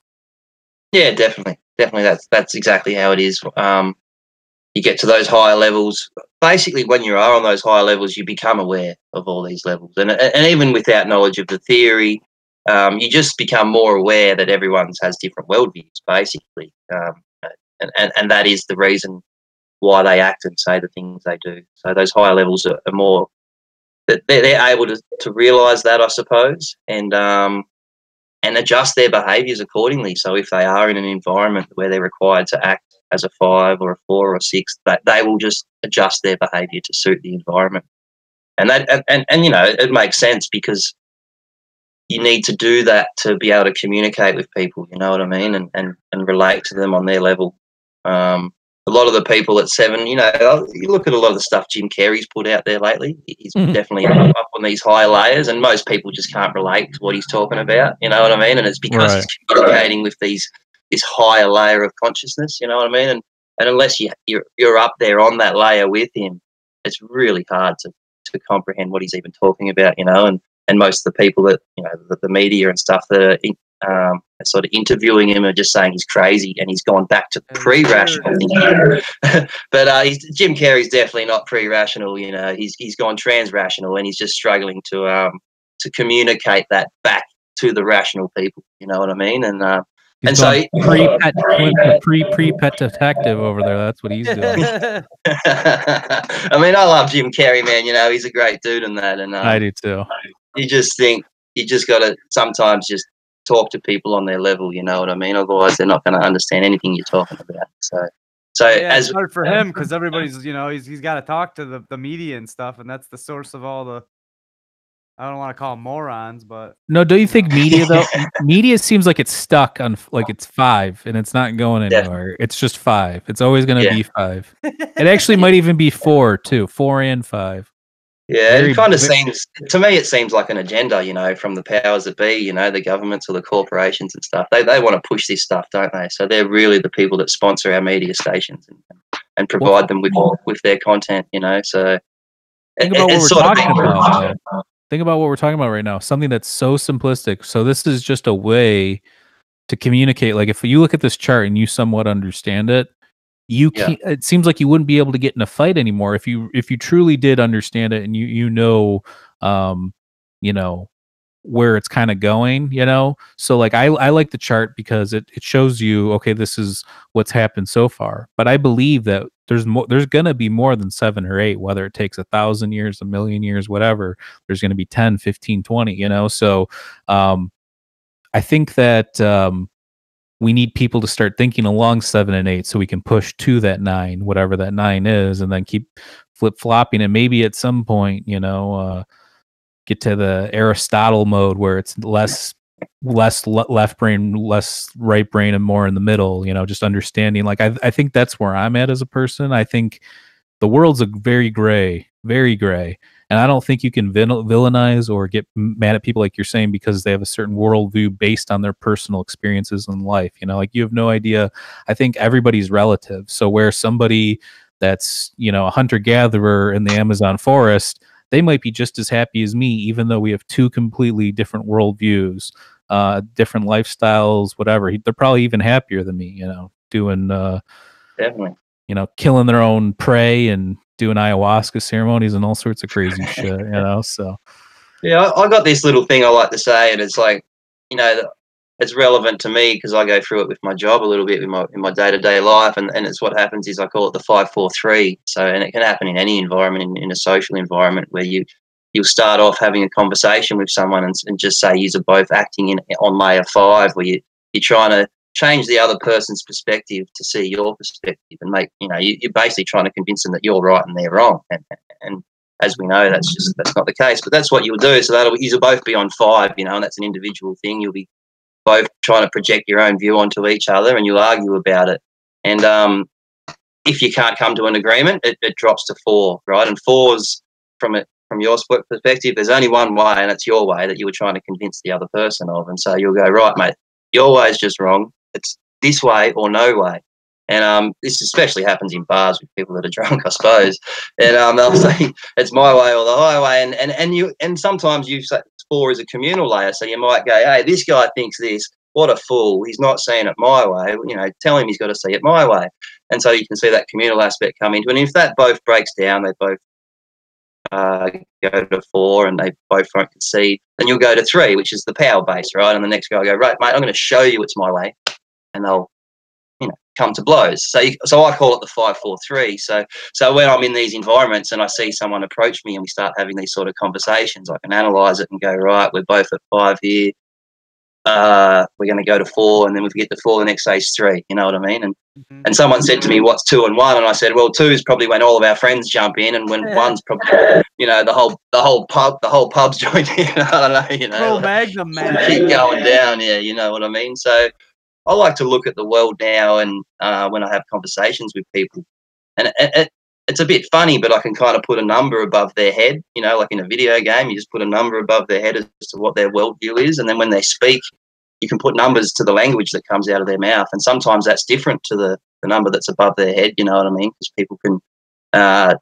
Yeah definitely. Definitely that's that's exactly how it is. Um you get to those higher levels. Basically when you are on those higher levels you become aware of all these levels. And and even without knowledge of the theory um, you just become more aware that everyone has different worldviews basically. Um, and, and, and that is the reason why they act and say the things they do. So those higher levels are, are more they're, they're able to, to realize that, I suppose, and um, and adjust their behaviours accordingly. So if they are in an environment where they're required to act as a five or a four or a six, that they will just adjust their behaviour to suit the environment. And that and, and, and you know it makes sense because you need to do that to be able to communicate with people. You know what I mean, and and, and relate to them on their level. Um, a lot of the people at Seven, you know, you look at a lot of the stuff Jim Carrey's put out there lately. He's mm-hmm. definitely up on these high layers, and most people just can't relate to what he's talking about. You know what I mean? And it's because right. he's communicating with these this higher layer of consciousness. You know what I mean? And and unless you you're, you're up there on that layer with him, it's really hard to to comprehend what he's even talking about, you know, and and most of the people that you know the, the media and stuff that are in, um, sort of interviewing him are just saying he's crazy and he's gone back to pre-rational thinking. but uh, he's, Jim Carrey's definitely not pre-rational. You know, he's he's gone trans-rational and he's just struggling to um to communicate that back to the rational people. You know what I mean? And uh, He's and so pre pet pre pre pet detective over there. That's what he's doing. I mean, I love Jim Carrey, man. You know, he's a great dude in that, and um, I do too. you just think you just got to sometimes just talk to people on their level. You know what I mean? Otherwise, they're not going to understand anything you're talking about. So, so yeah, as it's hard for him because everybody's you know he's he's got to talk to the the media and stuff, and that's the source of all the. I don't want to call them morons, but No, Don't you think media though? media seems like it's stuck on like it's five and it's not going Yeah. anywhere. It's just five. It's always going to Yeah. be five. It actually might even be four too, four and five. Yeah, Very it kind of seems to me. It seems like an agenda, you know, from the powers that be, you know, the governments or the corporations and stuff. They they want to push this stuff, don't they? So they're really the people that sponsor our media stations and, and provide them with with their content, you know. So Think it- about what we're talking about. though. Think about what we're talking about right now. Something that's so simplistic. So this is just a way to communicate. Like if you look at this chart and you somewhat understand it, you can't. It seems like you wouldn't be able to get in a fight anymore if you if you truly did understand it and you you know, um, you know where it's kind of going. You know, so like I I like the chart because it it shows you okay this is what's happened so far. But I believe that there's more. There's gonna be more than seven or eight. Whether it takes a thousand years, a million years, whatever there's to be 10 15 20 you know so um i think that um we need people to start thinking along seven and eight so we can push to that nine whatever that nine is and then keep flip flopping and maybe at some point you know uh get to the aristotle mode where it's less less le- left brain less right brain and more in the middle you know just understanding like I, I think that's where i'm at as a person. I think the world's a very gray very gray and I don't think you can vil- villainize or get mad at people like you're saying because they have a certain worldview based on their personal experiences in life. You know, like you have no idea. I think everybody's relative. So where somebody that's you know a hunter gatherer in the Amazon forest, they might be just as happy as me, even though we have two completely different worldviews, uh, different lifestyles, whatever. They're probably even happier than me. You know, doing uh, definitely. you know, killing their own prey and doing ayahuasca ceremonies and all sorts of crazy shit, you know. So Yeah, I, got this little thing I like to say, and it's like, you know, it's relevant to me because I go through it with my job a little bit in my in my day to day life, and, and it's what happens is I call it the five four three. So, and it can happen in any environment, in, in a social environment where you you'll start off having a conversation with someone and, and just say you're both acting in on layer five, where you you're trying to change the other person's perspective to see your perspective and make you know you, you're basically trying to convince them that you're right and they're wrong. And and as we know that's just that's not the case but that's what you'll do. So that'll you'll both be on five you know and that's an individual thing. You'll be both trying to project your own view onto each other and you'll argue about it. And um if you can't come to an agreement it, it drops to four right? And fours from it from your perspective there's only one way and it's your way that you were trying to convince the other person of. And so you'll go right mate your way is just wrong it's this way or no way. And um, this especially happens in bars with people that are drunk, I suppose. And um, they'll say it's my way or the highway. And and and you and sometimes you say four is a communal layer, so you might go, hey, this guy thinks this. What a fool! He's not seeing it my way. You know, tell him he's got to see it my way. And so you can see that communal aspect come into. it. And if that both breaks down, they both uh, go to four and they both won't concede, then you'll go to three, which is the power base, right? And the next guy will go, right, mate, I'm going to show you it's my way, and they'll, you know, come to blows. So, you, so I call it the five, four, three. So, so when I'm in these environments and I see someone approach me and we start having these sort of conversations, I can analyze it and go, right, we're both at five here. Uh, we're going to go to four, and then if we get to four, the next day is three. You know what I mean? And Mhm. and someone said to me, "What's two and one?" And I said, "Well, two is probably when all of our friends jump in, and when Yeah. one's probably, you know, the whole the whole pub the whole pub's joined in. I don't know, you know, like, Magnum man. keep going down. Yeah, you know what I mean. So I like to look at the world now, and uh, when I have conversations with people, and it, it, it's a bit funny, but I can kind of put a number above their head. You know, like in a video game, you just put a number above their head as to what their worldview is, and then when they speak, you can put numbers to the language that comes out of their mouth, and sometimes that's different to the the number that's above their head. You know what I mean? Because people can uh,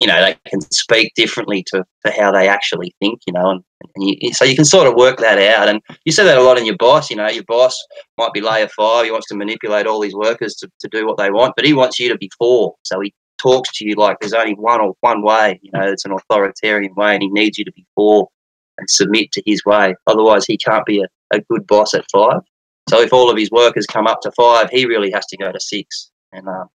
you know they can speak differently to, to how they actually think you know and, and you, so you can sort of work that out and you see that a lot in your boss you know your boss might be layer five he wants to manipulate all these workers to, to do what they want but he wants you to be four so he talks to you like there's only one or one way you know it's an authoritarian way and he needs you to be four and submit to his way otherwise he can't be a, a good boss at five so if all of his workers come up to five he really has to go to six and um,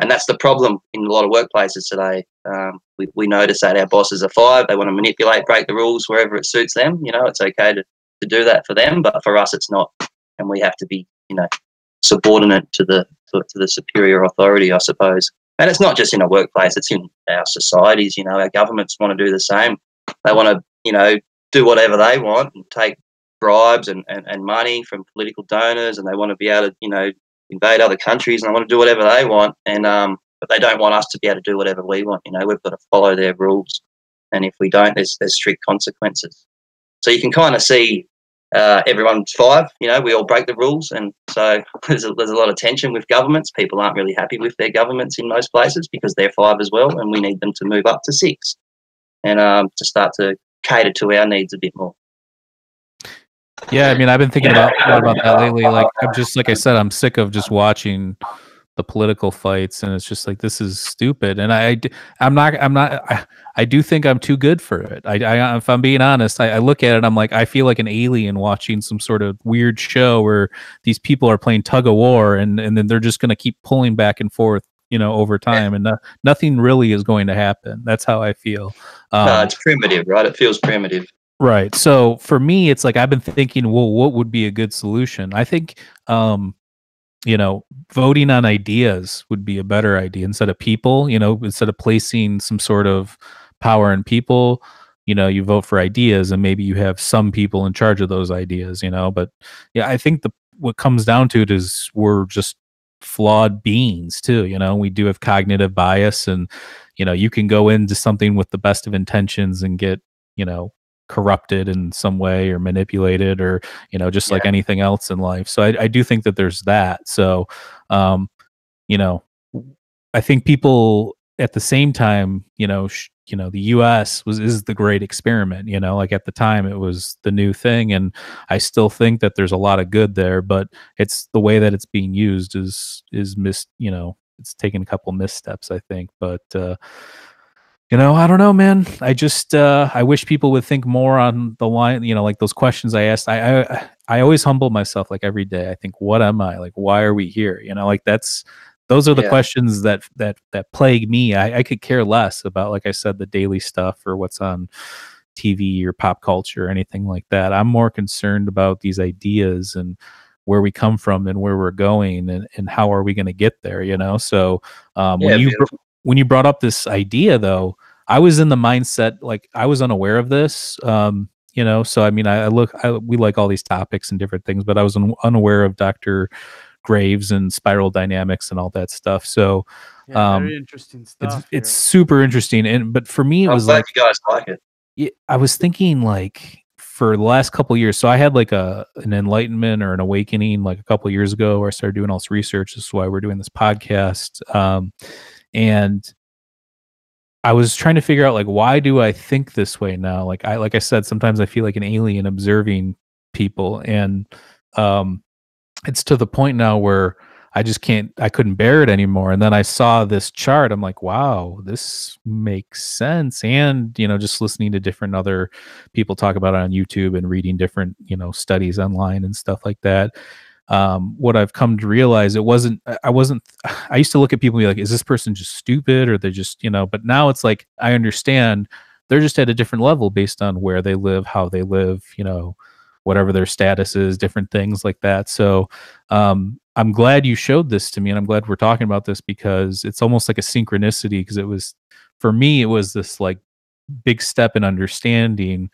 and that's the problem in a lot of workplaces today. Um, we, we notice that our bosses are five. They want to manipulate, break the rules wherever it suits them. You know, it's okay to, to do that for them, but for us, it's not. And we have to be, you know, subordinate to the to, to the superior authority, I suppose. And it's not just in a workplace; it's in our societies. You know, our governments want to do the same. They want to, you know, do whatever they want and take bribes and, and, and money from political donors, and they want to be able to, you know, invade other countries and they want to do whatever they want, and um, but they don't want us to be able to do whatever we want. You know, we've got to follow their rules, and if we don't, there's there's strict consequences. So you can kind of see uh, everyone's five. You know, we all break the rules, and so there's a, there's a lot of tension with governments. People aren't really happy with their governments in most places because they're five as well, and we need them to move up to six, and um, to start to cater to our needs a bit more. Yeah, I mean, I've been thinking about about that lately. Like, I'm just like I said, I'm sick of just watching the political fights, and it's just like this is stupid. And I, I'm not, I'm not, I, I do think I'm too good for it. I, I if I'm being honest, I, I look at it, I'm like, I feel like an alien watching some sort of weird show where these people are playing tug of war, and and then they're just going to keep pulling back and forth you know over time and no, nothing really is going to happen that's how i feel um, no, it's primitive right it feels primitive Right. So for me, it's like I've been thinking, well, what would be a good solution? I think, um, you know, voting on ideas would be a better idea instead of people. You know, instead of placing some sort of power in people, you know, you vote for ideas, and maybe you have some people in charge of those ideas. You know, but yeah, I think the what comes down to it is we're just flawed beings too. You know, we do have cognitive bias, and you know, you can go into something with the best of intentions and get you know corrupted in some way or manipulated or you know just yeah. like anything else in life so I, I, do think that there's that so um you know i think people at the same time you know sh- you know the us was is the great experiment you know like at the time it was the new thing and i still think that there's a lot of good there but it's the way that it's being used is is missed you know it's taken a couple missteps i think but uh you know, I don't know, man. I just uh, I wish people would think more on the line. You know, like those questions I asked. I, I I always humble myself like every day. I think, what am I? Like, why are we here? You know, like that's those are the yeah. questions that that that plague me. I, I could care less about, like I said, the daily stuff or what's on TV or pop culture or anything like that. I'm more concerned about these ideas and where we come from and where we're going and, and how are we going to get there you know so um, yeah, when you when you brought up this idea though i was in the mindset like i was unaware of this um you know so i mean i, I look I, we like all these topics and different things but i was un- unaware of dr graves and spiral dynamics and all that stuff so yeah, um very interesting stuff it's, it's super interesting and but for me it I'm was like you guys like it. Yeah, i was thinking like for the last couple years so i had like a an enlightenment or an awakening like a couple years ago where i started doing all this research this is why we're doing this podcast um and I was trying to figure out like why do I think this way now? Like I like I said, sometimes I feel like an alien observing people, and um, it's to the point now where I just can't, I couldn't bear it anymore. And then I saw this chart. I'm like, wow, this makes sense. And you know, just listening to different other people talk about it on YouTube and reading different you know studies online and stuff like that um, what I've come to realize, it wasn't, I wasn't, I used to look at people and be like, is this person just stupid or they're just, you know, but now it's like, I understand they're just at a different level based on where they live, how they live, you know, whatever their status is, different things like that. So, um, I'm glad you showed this to me and I'm glad we're talking about this because it's almost like a synchronicity because it was, for me, it was this like big step in understanding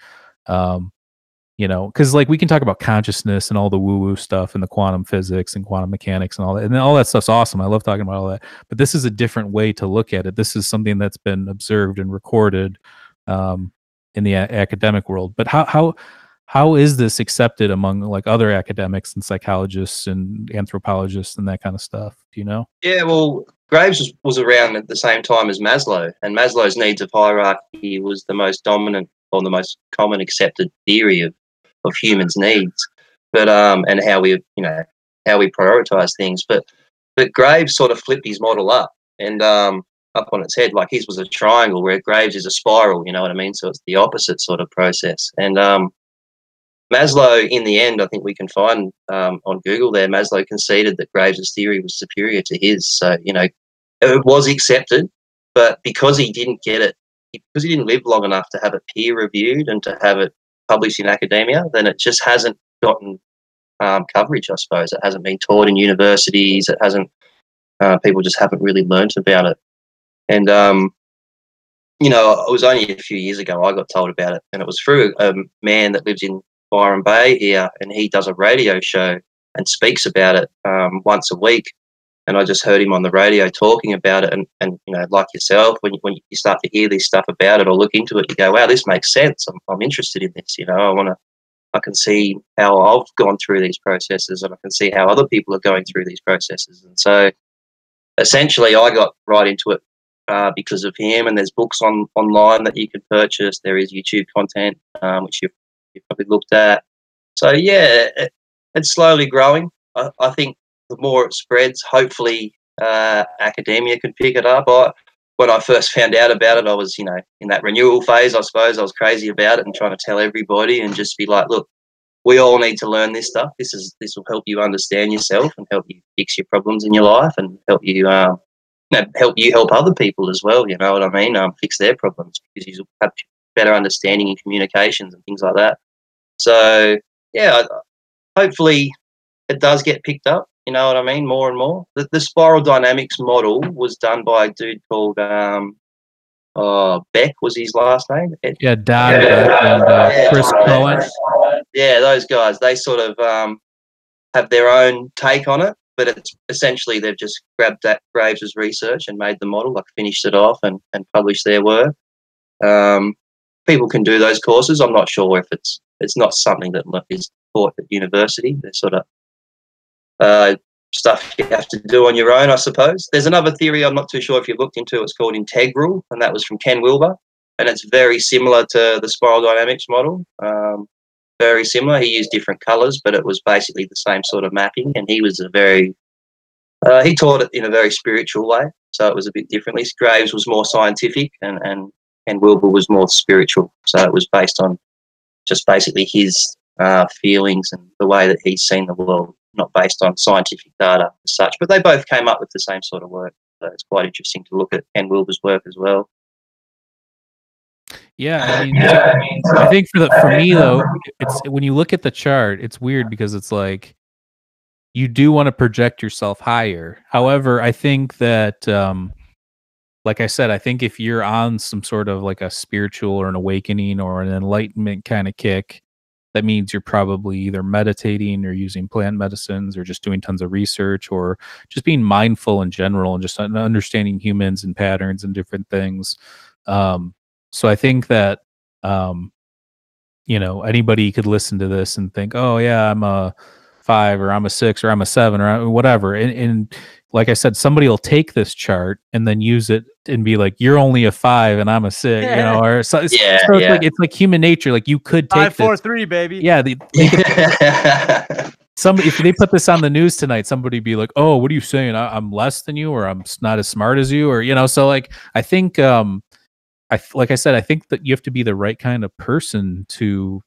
um, you know because like we can talk about consciousness and all the woo woo stuff and the quantum physics and quantum mechanics and all that and all that stuff's awesome i love talking about all that but this is a different way to look at it this is something that's been observed and recorded um, in the a- academic world but how how how is this accepted among like other academics and psychologists and anthropologists and that kind of stuff? Do you know? Yeah, well, Graves was, was around at the same time as Maslow, and Maslow's needs of hierarchy was the most dominant or the most common accepted theory of, of humans' needs, but um, and how we you know how we prioritize things. But but Graves sort of flipped his model up and um, up on its head. Like his was a triangle, where Graves is a spiral. You know what I mean? So it's the opposite sort of process. And um, Maslow, in the end, I think we can find um, on Google there, Maslow conceded that Graves' theory was superior to his. So, you know, it was accepted, but because he didn't get it, because he didn't live long enough to have it peer reviewed and to have it published in academia, then it just hasn't gotten um, coverage, I suppose. It hasn't been taught in universities. It hasn't, uh, people just haven't really learnt about it. And, um, you know, it was only a few years ago I got told about it, and it was through a man that lives in Byron Bay here, and he does a radio show and speaks about it um, once a week. And I just heard him on the radio talking about it, and, and you know, like yourself, when you, when you start to hear this stuff about it or look into it, you go, "Wow, this makes sense. I'm, I'm interested in this. You know, I want to, I can see how I've gone through these processes, and I can see how other people are going through these processes." And so, essentially, I got right into it uh, because of him. And there's books on online that you can purchase. There is YouTube content um, which you've, you've probably looked at. So yeah, it, it's slowly growing. I, I, think the more it spreads, hopefully uh, academia can pick it up. I, when I first found out about it, I was you know in that renewal phase. I suppose I was crazy about it and trying to tell everybody and just be like, look. We all need to learn this stuff. This is this will help you understand yourself and help you fix your problems in your life and help you um, you know, help you help other people as well. You know what I mean? Um, fix their problems because you have better understanding in communications and things like that. So yeah, hopefully it does get picked up. You know what I mean? More and more. The, the spiral dynamics model was done by a dude called um, uh, Beck was his last name. Yeah, Dad yeah. and uh, yeah. Chris Cowan. Yeah, those guys. They sort of um, have their own take on it but it's essentially they've just grabbed that Graves' research and made the model, like finished it off and, and published their work. Um, people can do those courses. I'm not sure if it's it's not something that is taught at university. They're sort of uh, stuff you have to do on your own, I suppose. There's another theory I'm not too sure if you've looked into. It's called integral, and that was from Ken Wilber, and it's very similar to the spiral dynamics model. Um, very similar. He used different colors, but it was basically the same sort of mapping. And he was a very, uh, he taught it in a very spiritual way. So it was a bit differently. Graves was more scientific and, and, and Wilber was more spiritual. So it was based on just basically his uh, feelings and the way that he's seen the world, not based on scientific data as such. But they both came up with the same sort of work. So it's quite interesting to look at Ken Wilber's work as well. Yeah, I mean, I think for the for me though, it's when you look at the chart, it's weird because it's like you do want to project yourself higher. However, I think that um like I said, I think if you're on some sort of like a spiritual or an awakening or an enlightenment kind of kick, that means you're probably either meditating or using plant medicines or just doing tons of research or just being mindful in general and just understanding humans and patterns and different things. Um, so I think that um, you know anybody could listen to this and think, oh yeah, I'm a five or I'm a six or I'm a seven or whatever. And, and like I said, somebody will take this chart and then use it and be like, "You're only a five and I'm a six, you know, or so. It's, yeah, so it's yeah. like it's like human nature. Like you could take five, four, this, three, baby. Yeah, they, they could, somebody if they put this on the news tonight, somebody be like, "Oh, what are you saying? I, am less than you, or I'm not as smart as you, or you know." So like, I think um, I like I said, I think that you have to be the right kind of person to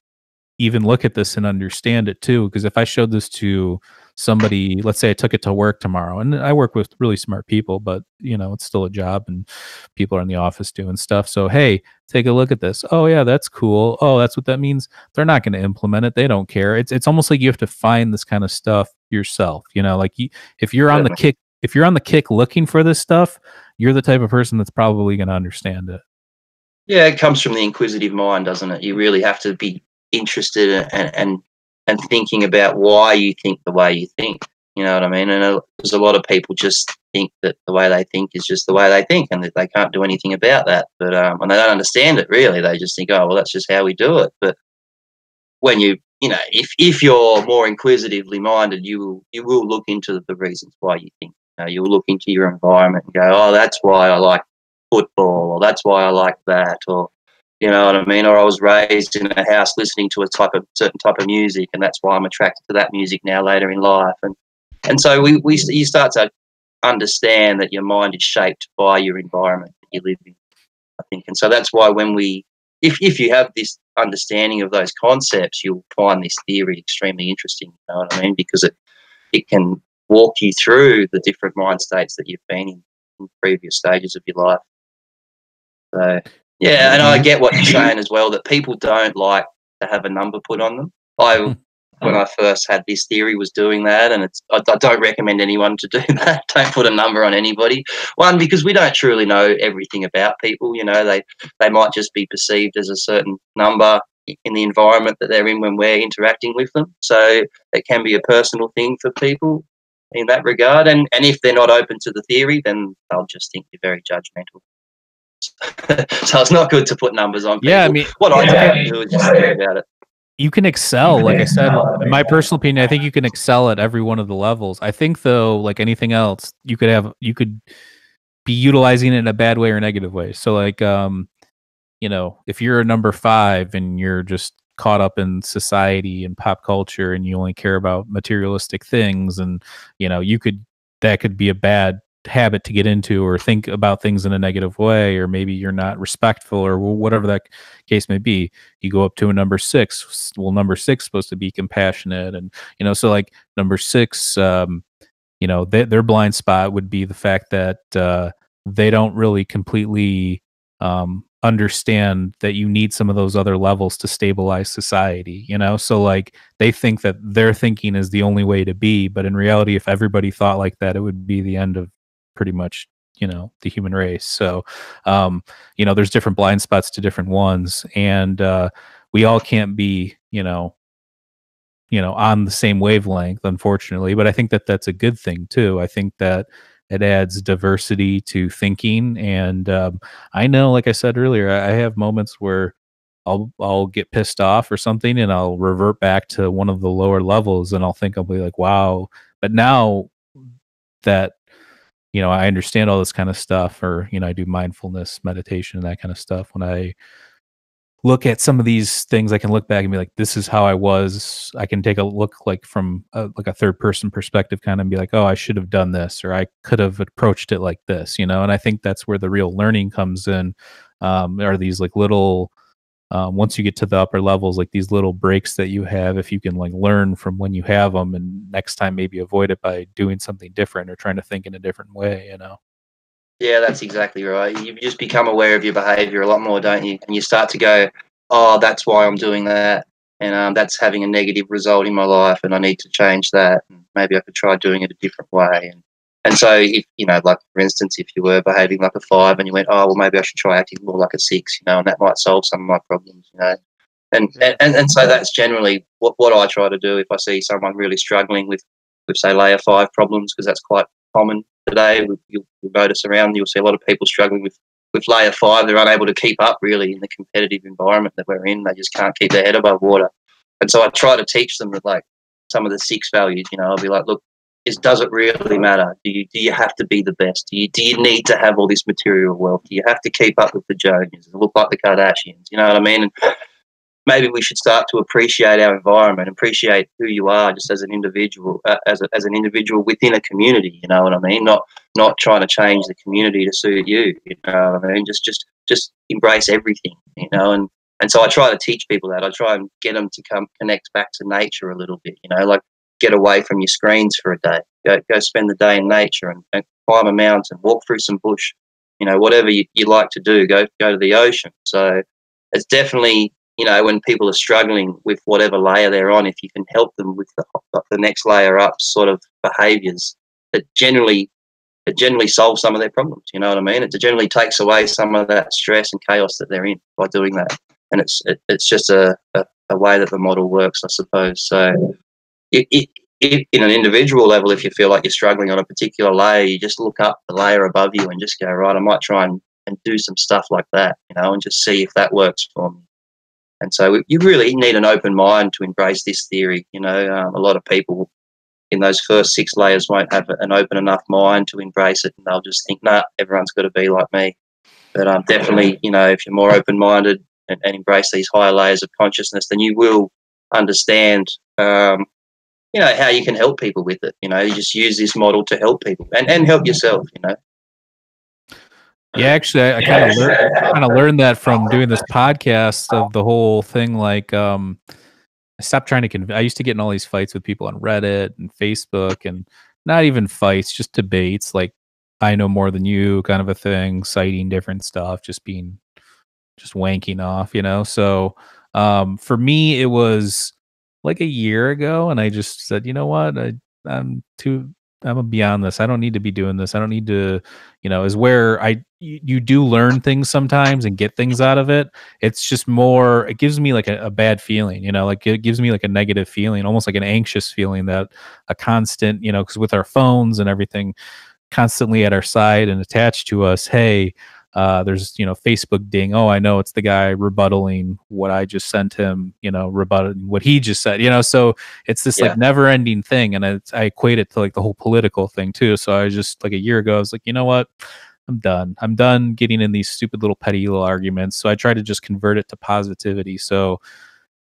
even look at this and understand it too. Because if I showed this to somebody, let's say I took it to work tomorrow, and I work with really smart people, but you know it's still a job, and people are in the office doing stuff. So hey, take a look at this. Oh yeah, that's cool. Oh, that's what that means. They're not going to implement it. They don't care. It's it's almost like you have to find this kind of stuff yourself. You know, like you, if you're on the kick, if you're on the kick looking for this stuff, you're the type of person that's probably going to understand it. Yeah, it comes from the inquisitive mind, doesn't it? You really have to be interested and and and thinking about why you think the way you think. You know what I mean? And there's a lot of people just think that the way they think is just the way they think, and that they can't do anything about that. But um, and they don't understand it really. They just think, oh, well, that's just how we do it. But when you you know if if you're more inquisitively minded, you will you will look into the reasons why you think. You know, you'll look into your environment and go, oh, that's why I like football, or that's why I like that, or you know what I mean? Or I was raised in a house listening to a type of certain type of music, and that's why I'm attracted to that music now later in life. And and so we, we you start to understand that your mind is shaped by your environment that you live in. I think, and so that's why when we, if if you have this understanding of those concepts, you'll find this theory extremely interesting. You know what I mean? Because it it can walk you through the different mind states that you've been in in previous stages of your life. So yeah, and I Mm-hmm. get what you're saying as well that people don't like to have a number put on them. I when I first had this theory was doing that, and it's I, I don't recommend anyone to do that. don't put a number on anybody. One because we don't truly know everything about people. You know, they they might just be perceived as a certain number in the environment that they're in when we're interacting with them. So it can be a personal thing for people in that regard. And and if they're not open to the theory, then they'll just think you're very judgmental. so it's not good to put numbers on. People. Yeah, I mean, what I yeah. try to do is just think about it. you can excel like i said in my personal opinion i think you can excel at every one of the levels i think though like anything else you could have you could be utilizing it in a bad way or negative way so like um you know if you're a number five and you're just caught up in society and pop culture and you only care about materialistic things and you know you could that could be a bad habit to get into or think about things in a negative way or maybe you're not respectful or whatever that case may be you go up to a number six well number six is supposed to be compassionate and you know so like number six um you know they, their blind spot would be the fact that uh they don't really completely um understand that you need some of those other levels to stabilize society you know? So like they think that their thinking is the only way to be but in reality if everybody thought like that it would be the end of pretty much you know the human race. So um you know there's different blind spots to different ones and uh we all can't be you know you know on the same wavelength unfortunately but i think that that's a good thing too. I think that it adds diversity to thinking and um, i know like i said earlier i have moments where I'll I'll get pissed off or something and I'll revert back to one of the lower levels and I'll think I'll be like wow. But now that you know I understand all this kind of stuff or you know I do mindfulness meditation and that kind of stuff. When I look at some of these things i can look back and be like this is how i was. I can take a look like from a, like a third person perspective kind of and be like oh i should have done this or i could have approached it like this you know? And i think that's where the real learning comes in um, are these like little um, once you get to the upper levels like these little breaks that you have if you can like learn from when you have them and next time maybe avoid it by doing something different or trying to think in a different way you know Yeah, that's exactly right. You just become aware of your behaviour a lot more, don't you? And you start to go, "Oh, that's why I'm doing that, and um, that's having a negative result in my life, and I need to change that. And maybe I could try doing it a different way." And and so, if you know, like for instance, if you were behaving like a five, and you went, "Oh, well, maybe I should try acting more like a six, you know, and that might solve some of my problems, you know." And and, and so that's generally what, what I try to do if I see someone really struggling with, with say layer five problems, because that's quite common today. You'll, you'll notice around, you'll see a lot of people struggling with, with layer five. They're unable to keep up really in the competitive environment that we're in. They just can't keep their head above water. And so I try to teach them that like some of the six values. You know, I'll be like, look, is does it really matter? Do you do you have to be the best? Do you do you need to have all this material wealth? Do you have to keep up with the Joneses and look like the Kardashians? You know what I mean? And maybe we should start to appreciate our environment, appreciate who you are just as an individual, uh, as, a, as an individual within a community. You know what I mean? Not not trying to change the community to suit you. You know what I mean? Just just just embrace everything. You know, and and so I try to teach people that. I try and get them to come connect back to nature a little bit. You know, like get away from your screens for a day. Go go spend the day in nature and, and climb a mountain, walk through some bush. You know, whatever you, you like to do, go go to the ocean. So it's definitely you know when people are struggling with whatever layer they're on, if you can help them with the the next layer up sort of behaviours, it generally it generally solves some of their problems. You know what I mean? It generally takes away some of that stress and chaos that they're in by doing that. And it's it, it's just a, a, a way that the model works, I suppose. So it, it, it, in an individual level, if you feel like you're struggling on a particular layer, you just look up the layer above you and just go, right, I might try and, and do some stuff like that, you know, and just see if that works for me. And so you really need an open mind to embrace this theory. You know, um, a lot of people in those first six layers won't have an open enough mind to embrace it, and they'll just think, "Nah, everyone's got to be like me." But um, definitely, you know, if you're more open-minded and, and embrace these higher layers of consciousness, then you will understand, um, you know, how you can help people with it. You know, you just use this model to help people and, and help yourself. You know. Yeah, actually, I, I kind of learned kind of learned that from doing this podcast of the whole thing. Like, um, I stopped trying to convince. I used to get in all these fights with people on Reddit and Facebook, and not even fights, just debates. Like, I know more than you, kind of a thing, citing different stuff, just being, just wanking off, you know. So, um, for me, it was like a year ago, and I just said, you know what, I, I'm too I'm beyond this. I don't need to be doing this. I don't need to, you know, is where I you, you do learn things sometimes and get things out of it. It's just more. It gives me like a, a, bad feeling, you know, like it gives me like a negative feeling, almost like an anxious feeling that a constant, you know, because with our phones and everything constantly at our side and attached to us, hey, uh, there's you know Facebook ding. Oh, I know it's the guy rebuttaling what I just sent him. You know, rebutting what he just said. You know, so it's this yeah. like never-ending thing, and I, I equate it to like the whole political thing too. So I just like a year ago, I was like, you know what, I'm done. I'm done getting in these stupid little petty little arguments. So I try to just convert it to positivity. So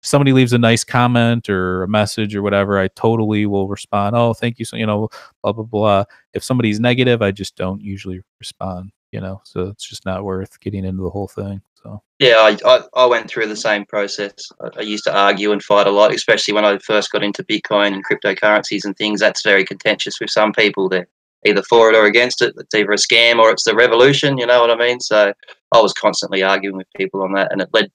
somebody leaves a nice comment or a message or whatever, I totally will respond. Oh, thank you. So, you know, blah, blah, blah. If somebody's negative, I just don't usually respond you know, so it's just not worth getting into the whole thing. So yeah, I, I, I went through the same process. I, I, used to argue and fight a lot, especially when I first got into Bitcoin and cryptocurrencies and things. That's very contentious with some people. They're either for it or against it. It's either a scam or it's the revolution. You know what I mean? So I was constantly arguing with people on that, and it led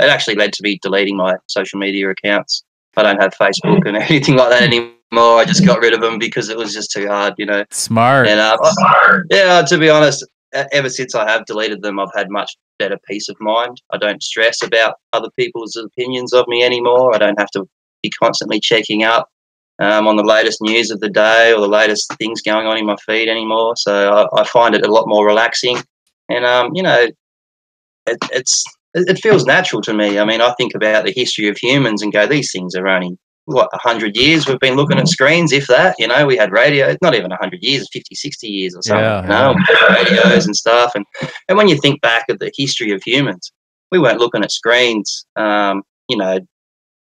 it actually led to me deleting my social media accounts. I don't have Facebook and anything like that anymore I just got rid of them because it was just too hard, you know. Smart. And uh, Smart. yeah, to be honest, ever since I have deleted them, I've had much better peace of mind. I don't stress about other people's opinions of me anymore. I don't have to be constantly checking up um, on the latest news of the day or the latest things going on in my feed anymore. So I, I find it a lot more relaxing, and um, you know, it, it's it feels natural to me. I mean, I think about the history of humans and go, these things are only what 100 years we've been looking at screens if that you know we had radio not even 100 years 50 60 years or something yeah, you know yeah. radios and stuff. And and when you think back of the history of humans we weren't looking at screens um, you know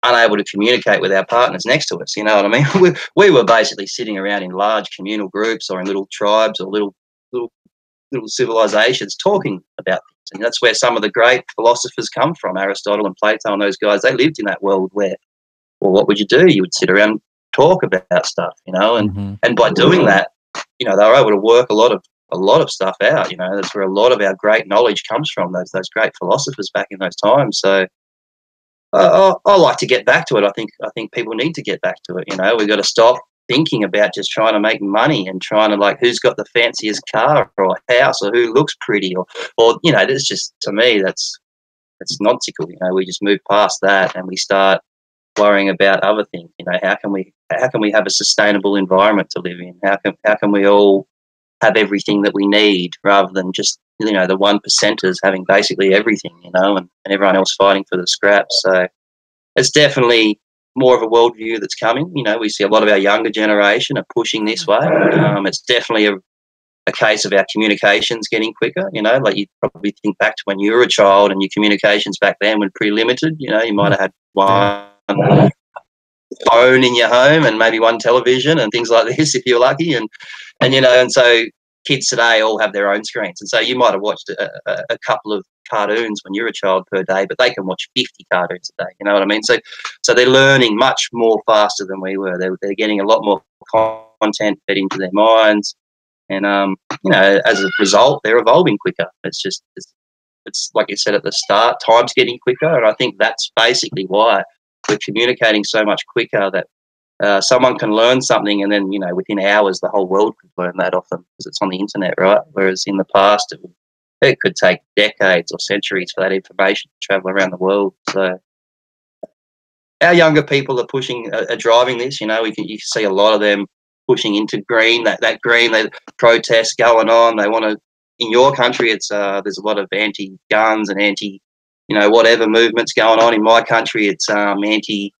unable to communicate with our partners next to us you know what i mean? We, we were basically sitting around in large communal groups or in little tribes or little little little civilizations talking about things. And that's where some of the great philosophers come from aristotle and plato and those guys they lived in that world where well, what would you do? You would sit around talk about stuff, you know, and mm-hmm. and by doing that, you know, they were able to work a lot of a lot of stuff out. You know, that's where a lot of our great knowledge comes from. Those those great philosophers back in those times. So. Uh, I, I like to get back to it. I think I think people need to get back to it. You know, we've got to stop thinking about just trying to make money and trying to like who's got the fanciest car or house or who looks pretty or or you know, it's just to me that's that's nonsensical. You know, we just move past that and we start worrying about other things. You know, how can we how can we have a sustainable environment to live in? How can how can we all have everything that we need rather than just you know the one percenters having basically everything, you know, and, and everyone else fighting for the scraps. So it's definitely more of a worldview that's coming. You know, we see a lot of our younger generation are pushing this way. Um, it's definitely a, a case of our communications getting quicker. You know, like you probably think back to when you were a child and your communications back then were pretty limited. You know, you might have had one phone in your home and maybe one television and things like this if you're lucky. And and you know and so kids today all have their own screens. And so you might have watched a, a, a couple of cartoons when you're a child per day but they can watch 50 cartoons a day you know what i mean? So so they're learning much more faster than we were. They're, they're getting a lot more content fed into their minds. And um you know as a result they're evolving quicker. It's just it's, it's like you said at the start time's getting quicker. And i think that's basically why we're communicating so much quicker that uh, someone can learn something and then you know within hours the whole world could learn that off them because it's on the internet right? Whereas in the past it, it could take decades or centuries for that information to travel around the world. So our younger people are pushing are, are driving this you know we can you see a lot of them pushing into green that that green they protest going on they want to in your country it's uh, there's a lot of anti guns and anti you know, whatever movements going on in my country, it's um, anti.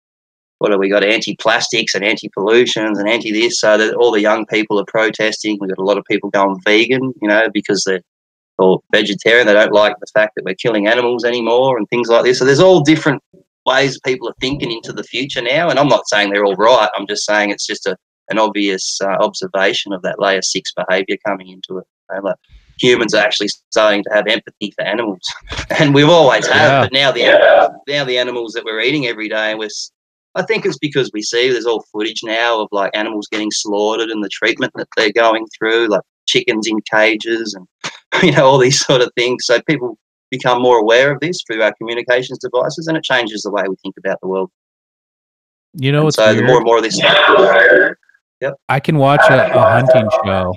What have we got? Anti-plastics and anti-pollutions and anti-this. So that all the young people are protesting. We've got a lot of people going vegan, you know, because they're or vegetarian. They don't like the fact that we're killing animals anymore and things like this. So there's all different ways people are thinking into the future now. And I'm not saying they're all right. I'm just saying it's just a an obvious uh, observation of that layer six behaviour coming into it. You know, like humans are actually starting to have empathy for animals, and we've always had. Yeah. But now the now the animals that we're eating every day, we're s- I think it's because we see there's all footage now of like animals getting slaughtered and the treatment that they're going through, like chickens in cages and you know all these sort of things. So people become more aware of this through our communications devices, and it changes the way we think about the world. You know And what's so the more and more of this, I can watch a, a hunting show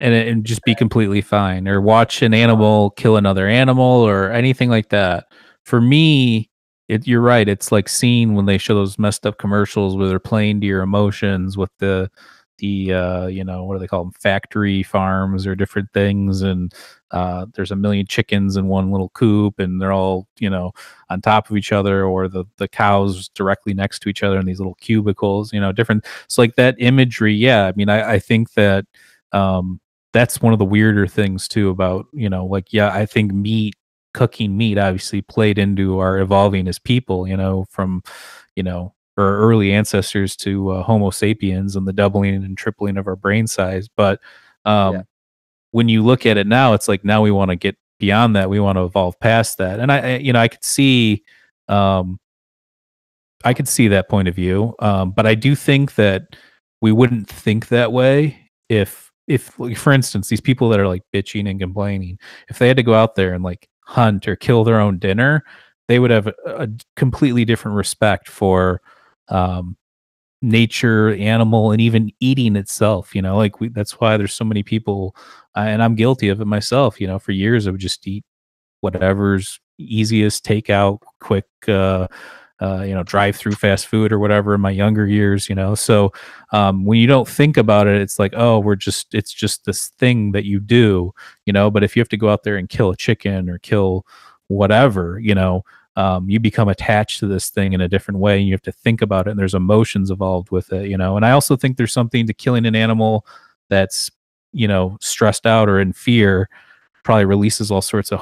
and and just be completely fine, or watch an animal kill another animal, or anything like that. For me, it, you're right. It's like seeing when they show those messed up commercials where they're playing to your emotions with the the uh, you know what do they call them factory farms or different things and uh, there's a million chickens in one little coop and they're all you know on top of each other or the the cows directly next to each other in these little cubicles you know different so like that imagery yeah i mean i, I think that um, that's one of the weirder things too about you know like yeah i think meat cooking meat obviously played into our evolving as people you know from you know our early ancestors to uh, homo sapiens and the doubling and tripling of our brain size but um, Yeah. when you look at it now it's like now we want to get beyond that we want to evolve past that and i I- you know i could see um, I could see that point of view, um, but I do think that we wouldn't think that way if, if, like, for instance, these people that are like bitching and complaining, if they had to go out there and like hunt or kill their own dinner, they would have a, a completely different respect for um, nature, animal, and even eating itself. You know, like we, that's why there's so many people, uh, and I'm guilty of it myself. You know, for years I would just eat whatever's easiest takeout, quick. Uh, uh, you know, drive through fast food or whatever in my younger years, you know. So um, when you don't think about it, it's like, oh, we're just, it's just this thing that you do, you know. But if you have to go out there and kill a chicken or kill whatever, you know, um, you become attached to this thing in a different way and you have to think about it and there's emotions involved with it, you know. And I also think there's something to killing an animal that's, you know, stressed out or in fear, probably releases all sorts of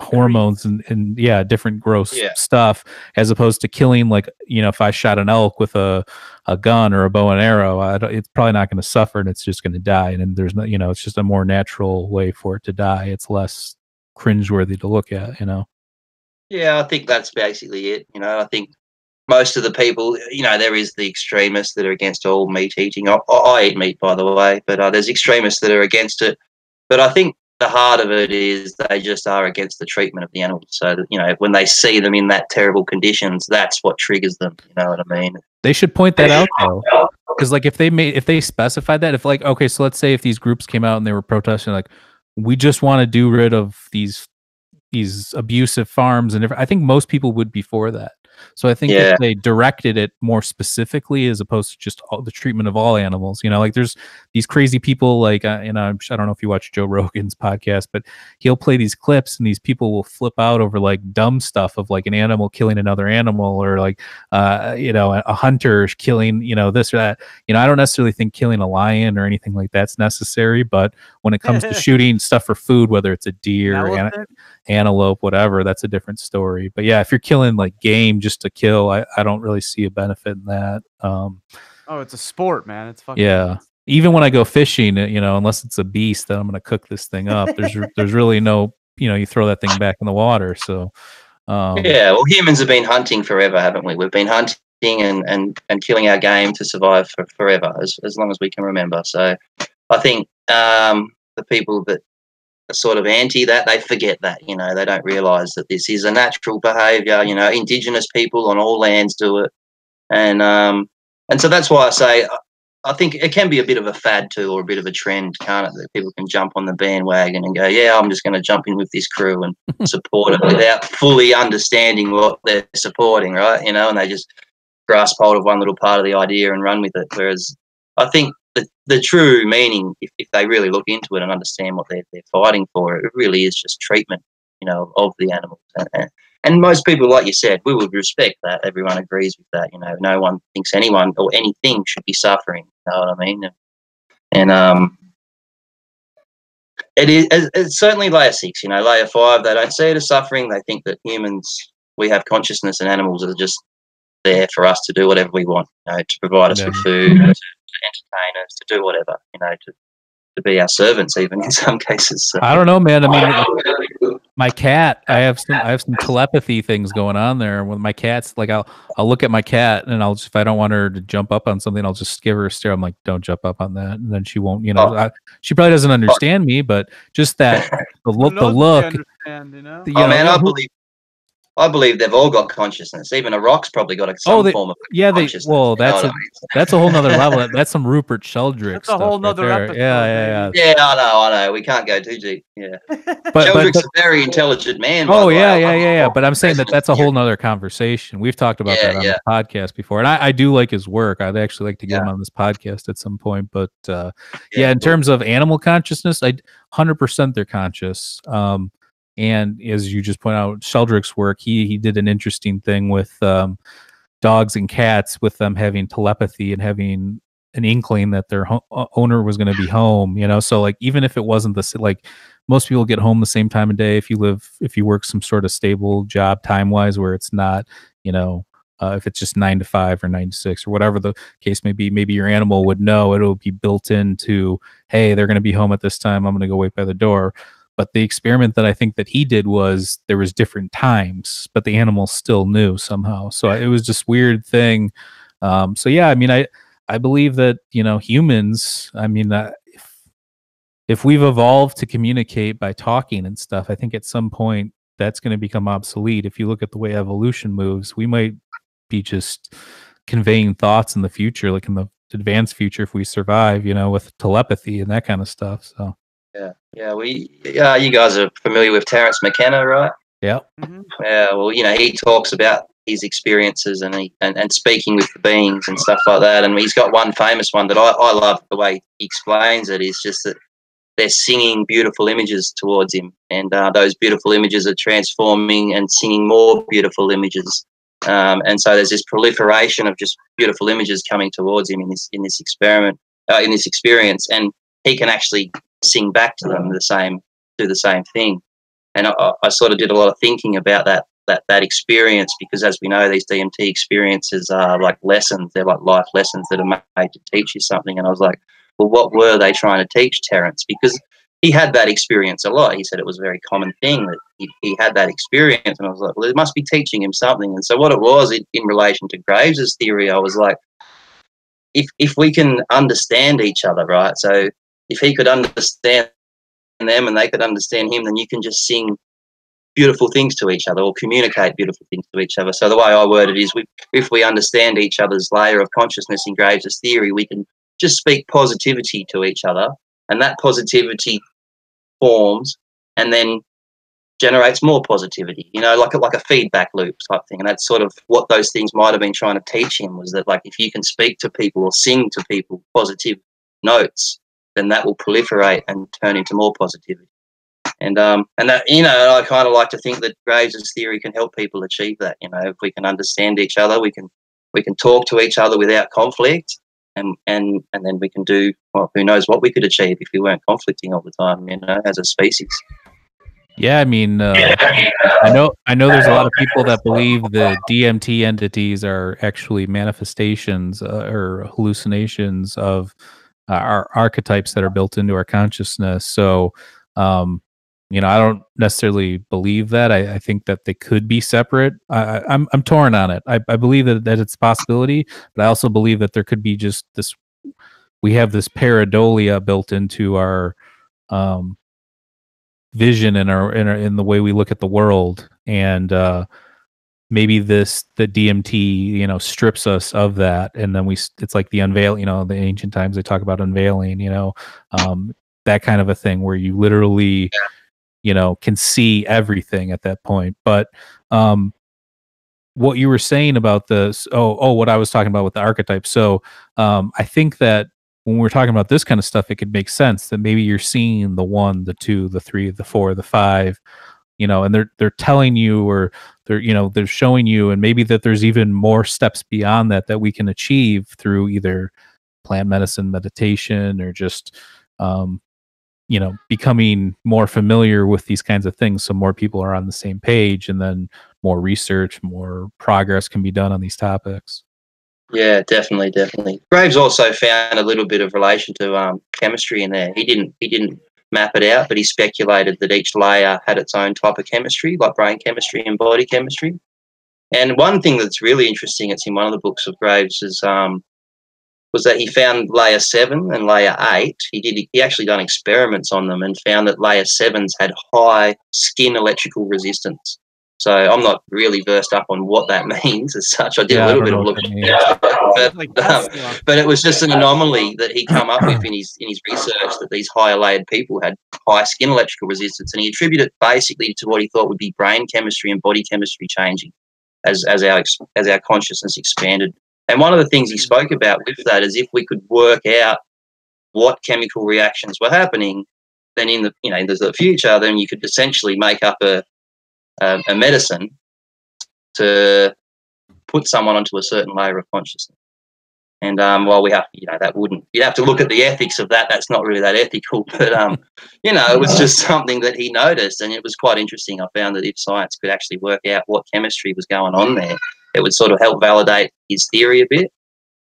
hormones and, and yeah different gross Yeah. stuff as opposed to killing like you know if i shot an elk with a, a gun or a bow and arrow it's probably not going to suffer and it's just going to die and, then there's no you know it's just a more natural way for it to die it's less cringeworthy to look at you know Yeah, I think that's basically it. You know, I think most of the people, you know, there is the extremists that are against all meat eating. I, I eat meat, by the way, but uh, there's extremists that are against it. But I think the heart of it is they just are against the treatment of the animals. So that you know, when they see them in that terrible conditions, that's what triggers them. You know what I mean? they should point that out though because like if they made if they specified that if like okay so let's say if these groups came out and they were protesting like we just want to do rid of these these abusive farms and every- i think most people would be for that so i think Yeah. if they directed it more specifically as opposed to just all the treatment of all animals you know like there's these crazy people like uh, you know I'm- i don't know if you watch joe rogan's podcast but he'll play these clips and these people will flip out over like dumb stuff of like an animal killing another animal or like uh, you know, a, a hunter killing, you know, this or that. You know, I don't necessarily think killing a lion or anything like that's necessary, but when it comes to shooting stuff for food, whether it's a deer, an? Antelope, whatever, that's a different story. But yeah, if you're killing like game just to kill, I, I don't really see a benefit in that. Um, Oh, it's a sport, man. It's fucking. yeah. Even when I go fishing, uh, you know, unless it's a beast, then I'm going to cook this thing up. There's there's really no, you know, you throw that thing back in the water. So, um, Yeah, well, humans have been hunting forever, haven't we? We've been hunting and, and, and killing our game to survive for forever, as, as long as we can remember. So I think um, the people that are sort of anti that, they forget that, you know, they don't realise that this is a natural behaviour. You know, Indigenous people on all lands do it. And, um, and so that's why I say I- I think it can be a bit of a fad too, or a bit of a trend, can't it? That people can jump on the bandwagon and go, "Yeah, I'm just going to jump in with this crew and support it," without fully understanding what they're supporting, right? You know, and they just grasp hold of one little part of the idea and run with it. Whereas I think the the true meaning, if, if they really look into it and understand what they're they're fighting for, it really is just treatment. You know, of the animals. And, and, and most people, like you said, we would respect that. Everyone agrees with that. You know, no one thinks anyone or anything should be suffering. You know what I mean? And, and um, it is it's certainly layer six. You know, layer five, they don't see it as suffering. They think that humans, we have consciousness, and animals are just there for us to do whatever we want. You know, to provide us Yeah. with food, entertain us, to do whatever. You know, to to be our servants, even in some cases. So. I don't know, man. I mean, my cat, I have some, I have some telepathy things going on there with my cats. Like I'll, I'll look at my cat and I'll just, if I don't want her to jump up on something, I'll just give her a stare. I'm like, don't jump up on that. And then she won't, you know, Oh. I, she probably doesn't understand me, but just that the look, the knows if you look, understand, you know? the- you oh know, man, I believe. I believe they've all got consciousness. Even a rock's probably got a, some Oh, they- form of yeah, they, consciousness. well, you know that's a, I mean? that's a whole nother level. That's some Rupert Sheldrake That's a whole right nother there. episode, Yeah, yeah, yeah. Yeah, I know, I know. We can't go too deep. Yeah, But, but, Sheldrake's but a very intelligent man. by Oh the way. yeah, I yeah, yeah, yeah. But I'm saying that that's a whole nother conversation. We've talked about Yeah, that on yeah. the podcast before, and I, I do like his work. I'd actually like to get him on this podcast at some point. But uh, yeah, Yeah, in cool. terms of animal consciousness, I hundred percent they're conscious. Um, and as you just point out, Sheldrake's work, he he did an interesting thing with um, dogs and cats, with them having telepathy and having an inkling that their ho- owner was going to be home. You know, so like even if it wasn't the like most people get home the same time of day if you live if you work some sort of stable job time wise where it's not you know uh, if it's just nine to five or nine to six or whatever the case may be maybe your animal would know. It'll be built into hey they're going to be home at this time. I'm going to go wait by the door but the experiment that i think that he did was there was different times but the animal still knew somehow so it was just weird thing um, so yeah i mean i i believe that you know humans i mean uh, if if we've evolved to communicate by talking and stuff, I think at some point that's going to become obsolete. If you look at the way evolution moves, we might be just conveying thoughts in the future, like in the advanced future, if we survive, you know, with telepathy and that kind of stuff. So, Yeah, yeah. We, yeah. You guys are familiar with Terence McKenna, right? yeah. Mhm. Yeah. Well, you know, he talks about his experiences and he and, and speaking with the beings and stuff like that. And he's got one famous one that I, I love the way he explains it. Is just that they're singing beautiful images towards him, and uh, those beautiful images are transforming and singing more beautiful images. Um, and so there's this proliferation of just beautiful images coming towards him in this in this experiment, uh, in this experience, and he can actually sing back to them the same, do the same thing. And I, I sort of did a lot of thinking about that that that experience because, as we know, these DMT experiences are like lessons. They're like life lessons that are made to teach you something. And I was like, well, what were they trying to teach Terence? Because he had that experience a lot. He said it was a very common thing that he, he had that experience. And I was like, well, it must be teaching him something. And so what it was in, in relation to Graves's theory, I was like, if if we can understand each other, right? So if he could understand them and they could understand him, then you can just sing beautiful things to each other or communicate beautiful things to each other. So the way I word it is, we, if we understand each other's layer of consciousness in Graves' theory, we can just speak positivity to each other, and that positivity forms and then generates more positivity. You know, like a, like a feedback loop type thing. And that's sort of what those things might have been trying to teach him was that like if you can speak to people or sing to people positive notes, then that will proliferate and turn into more positivity. And um and that you know I kind of like to think that Graves' theory can help people achieve that. You know, if we can understand each other, we can we can talk to each other without conflict, and and and then we can do well. Who knows what we could achieve if we weren't conflicting all the time? You know, as a species. Yeah. I mean, uh, I know, I know there's a lot of people that believe the DMT entities are actually manifestations uh, or hallucinations of uh, our archetypes that are built into our consciousness. So, um, you know, I don't necessarily believe that. I, I think that they could be separate. I, I- I'm I'm torn on it. I, I believe that, that it's a possibility, but I also believe that there could be just this. We have this pareidolia built into our um, vision and our in, our in the way we look at the world, and uh, maybe this the DMT you know strips us of that, and then we it's like the unveil. You know, the ancient times they talk about unveiling. You know, um, that kind of a thing where you literally you know can see everything at that point but um what you were saying about this oh oh what i was talking about with the archetype so um i think that when we're talking about this kind of stuff it could make sense that maybe you're seeing the one the two the three the four the five you know and they're they're telling you or they're you know they're showing you and maybe that there's even more steps beyond that that we can achieve through either plant medicine meditation or just um you know becoming more familiar with these kinds of things so more people are on the same page and then more research more progress can be done on these topics Yeah, definitely, definitely. Graves also found a little bit of relation to um, chemistry in there. He didn't he didn't map it out, but he speculated that each layer had its own type of chemistry, like brain chemistry and body chemistry. And one thing that's really interesting, it's in one of the books of Graves, is um, was that he found layer seven and layer eight. He did he actually done experiments on them and found that layer sevens had high skin electrical resistance. So I'm not really versed up on what that means as such. I did Yeah, I a little bit of looking, that but, Like um, but it was just an anomaly that he come up with in his in his research that these higher layered people had high skin electrical resistance, and he attributed it basically to what he thought would be brain chemistry and body chemistry changing as as our ex- as our consciousness expanded. And one of the things he spoke about with that is if we could work out what chemical reactions were happening, then in the you know in the future, then you could essentially make up a a, a medicine to put someone onto a certain layer of consciousness. And um, while we have, you know, that wouldn't, you'd have to look at the ethics of that. That's not really that ethical, but um, you know, it was just something that he noticed, and it was quite interesting. I found that if science could actually work out what chemistry was going on there, it would sort of help validate his theory a bit.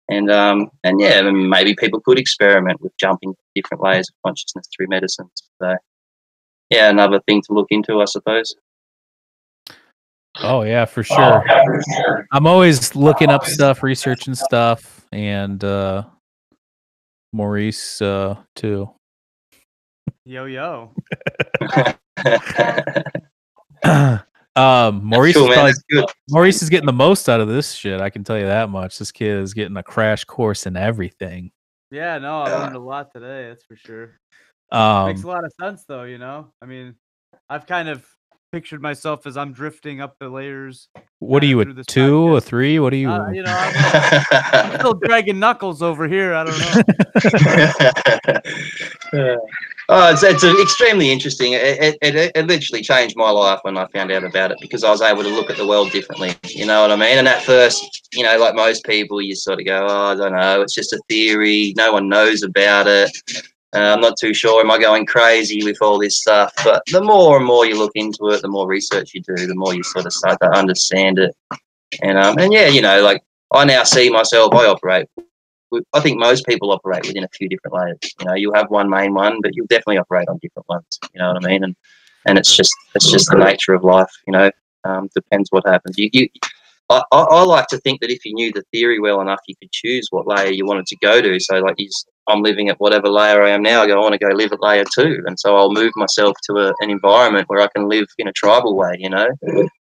And um, and yeah, I mean, maybe people could experiment with jumping different layers of consciousness through medicines. So yeah, another thing to look into, I suppose. Oh yeah for sure i'm always looking up stuff researching stuff and uh maurice uh too Yo yo. um maurice cool, is probably Maurice is getting the most out of this shit. I can tell you that much. This kid is getting a crash course in everything. Yeah, no, I learned a lot today. That's for sure. Um, Makes a lot of sense, though. You know, I mean, I've kind of pictured myself as I'm drifting up the layers. what are uh, you, a two, a podcast. three? What are you? Uh, you know, I'm, I'm still dragging knuckles over here. I don't know. oh, it's, it's extremely interesting. It, it, it, it literally changed my life when I found out about it because I was able to look at the world differently. You know what I mean? And at first, you know, like most people, you sort of go, oh, I don't know, it's just a theory. No one knows about it. Uh, I'm not too sure. Am I going crazy with all this stuff? But the more and more you look into it, the more research you do, the more you sort of start to understand it. And um, and yeah, you know, like I now see myself. I operate I think most people operate within a few different layers. You know, you'll have one main one, but you'll definitely operate on different ones. You know what I mean? And and it's just it's just the nature of life. You know, um, depends what happens. You, you I, I, I like to think that if you knew the theory well enough, you could choose what layer you wanted to go to. So like, I'm living at whatever layer I am now. I go, I want to go live at layer two, and so I'll move myself to a, an environment where I can live in a tribal way. You know,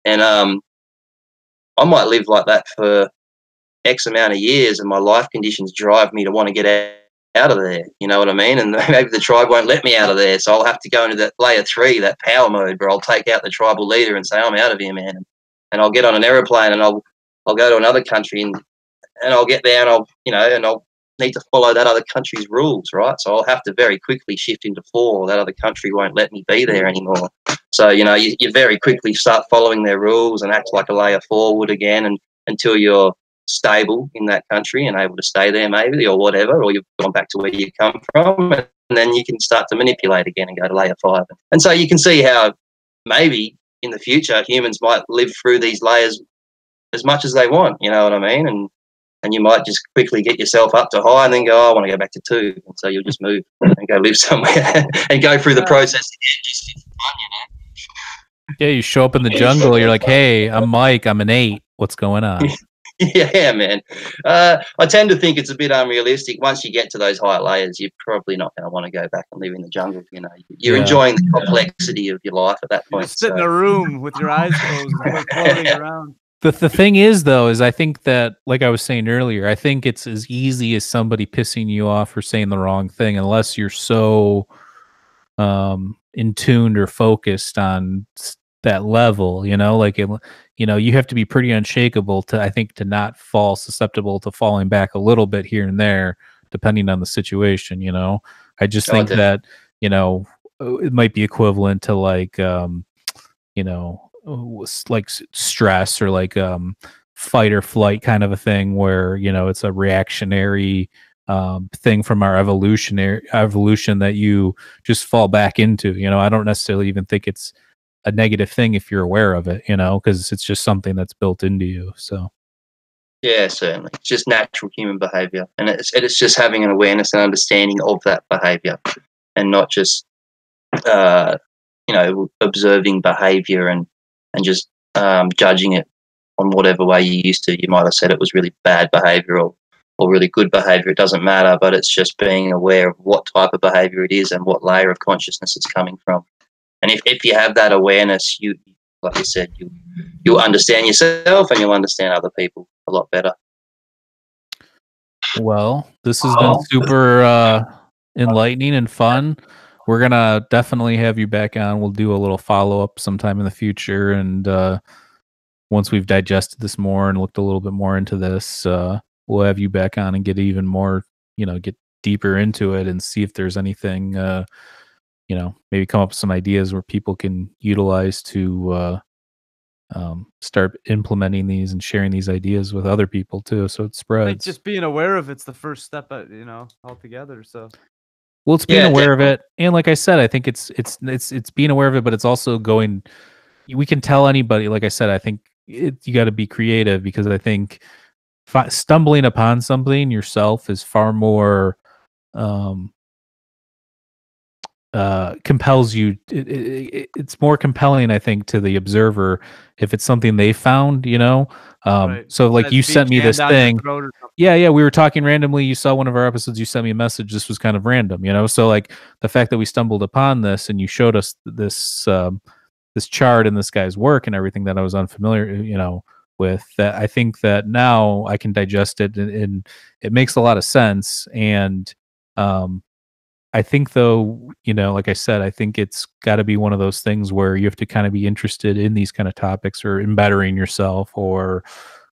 and um, I might live like that for X amount of years, and my life conditions drive me to want to get out out of there. You know what I mean? And maybe the tribe won't let me out of there, so I'll have to go into that layer three, that power mode, where I'll take out the tribal leader and say, "I'm out of here, man." And I'll get on an aeroplane and I'll I'll go to another country and and I'll get there and I'll you know and I'll need to follow that other country's rules, right? So I'll have to very quickly shift into four. That other country won't let me be there anymore. So you know you, you very quickly start following their rules and act like a layer four would again, and until you're stable in that country and able to stay there maybe or whatever, or you've gone back to where you come from, and then you can start to manipulate again and go to layer five. And so you can see how maybe in the future humans might live through these layers as much as they want. You know what I mean? And and you might just quickly get yourself up to high and then go, oh, I want to go back to two. And so you'll just move and go live somewhere and go through the process again. Just for fun, yeah, you show up in the jungle. You're like, hey, I'm Mike. I'm an eight. What's going on? yeah, man. Uh, I tend to think it's a bit unrealistic. Once you get to those higher layers, you're probably not going to want to go back and live in the jungle. You know, you're Yeah. enjoying the complexity of your life at that point. just sit in a room with your eyes closed, floating around. the the thing is though is I think that like I was saying earlier, I think it's as easy as somebody pissing you off or saying the wrong thing unless you're so um in tuned or focused on that level, you know, like it, you know, you have to be pretty unshakable to I think to not fall susceptible to falling back a little bit here and there depending on the situation, you know. I just think definitely. that, you know, uh, it might be equivalent to like um you you know, like stress or like um, fight or flight kind of a thing, where you know it's a reactionary um, thing from our evolutionary evolution that you just fall back into. You know, I don't necessarily even think it's a negative thing if you're aware of it. You know, because it's just something that's built into you. So. Yeah, certainly. It's just natural human behavior, and it's it's just having an awareness and understanding of that behavior, and not just uh, you know observing behavior and and just um, judging it on whatever way you used to. You might have said it was really bad behavior or or really good behavior. It doesn't matter, but it's just being aware of what type of behavior it is and what layer of consciousness it's coming from. And if, if you have that awareness, you like I said, you you'll understand yourself and you'll understand other people a lot better. Well, this has been super uh, enlightening and fun. We're gonna definitely have you back on. We'll do a little follow up sometime in the future, and uh, once we've digested this more and looked a little bit more into this, uh, we'll have you back on and get even more, you know, get deeper into it and see if there's anything, uh, you know, maybe come up with some ideas where people can utilize to uh, um, start implementing these and sharing these ideas with other people too, so it I think spreads. just being aware of it's the first step, at, you know, altogether. So Well, it's being Yeah, aware of it, and like I said, I think it's it's it's it's being aware of it, but it's also going. We can tell anybody. Like I said, I think it, you got to be creative because I think fi- stumbling upon something yourself is far more um, uh, compels you. It, it, it- it's more compelling, I think, to the observer if it's something they found. You know, um, Right. so like That's you sent me this thing. throat or something. Yeah, yeah, we were talking randomly. You saw one of our episodes. You sent me a message. This was kind of random, you know. So like the fact that we stumbled upon this and you showed us this um, this chart and this guy's work and everything that I was unfamiliar, you know, with. That I think that now I can digest it and, and it makes a lot of sense. And um, I think though, you know, like I said, I think it's got to be one of those things where you have to kind of be interested in these kind of topics or in bettering yourself or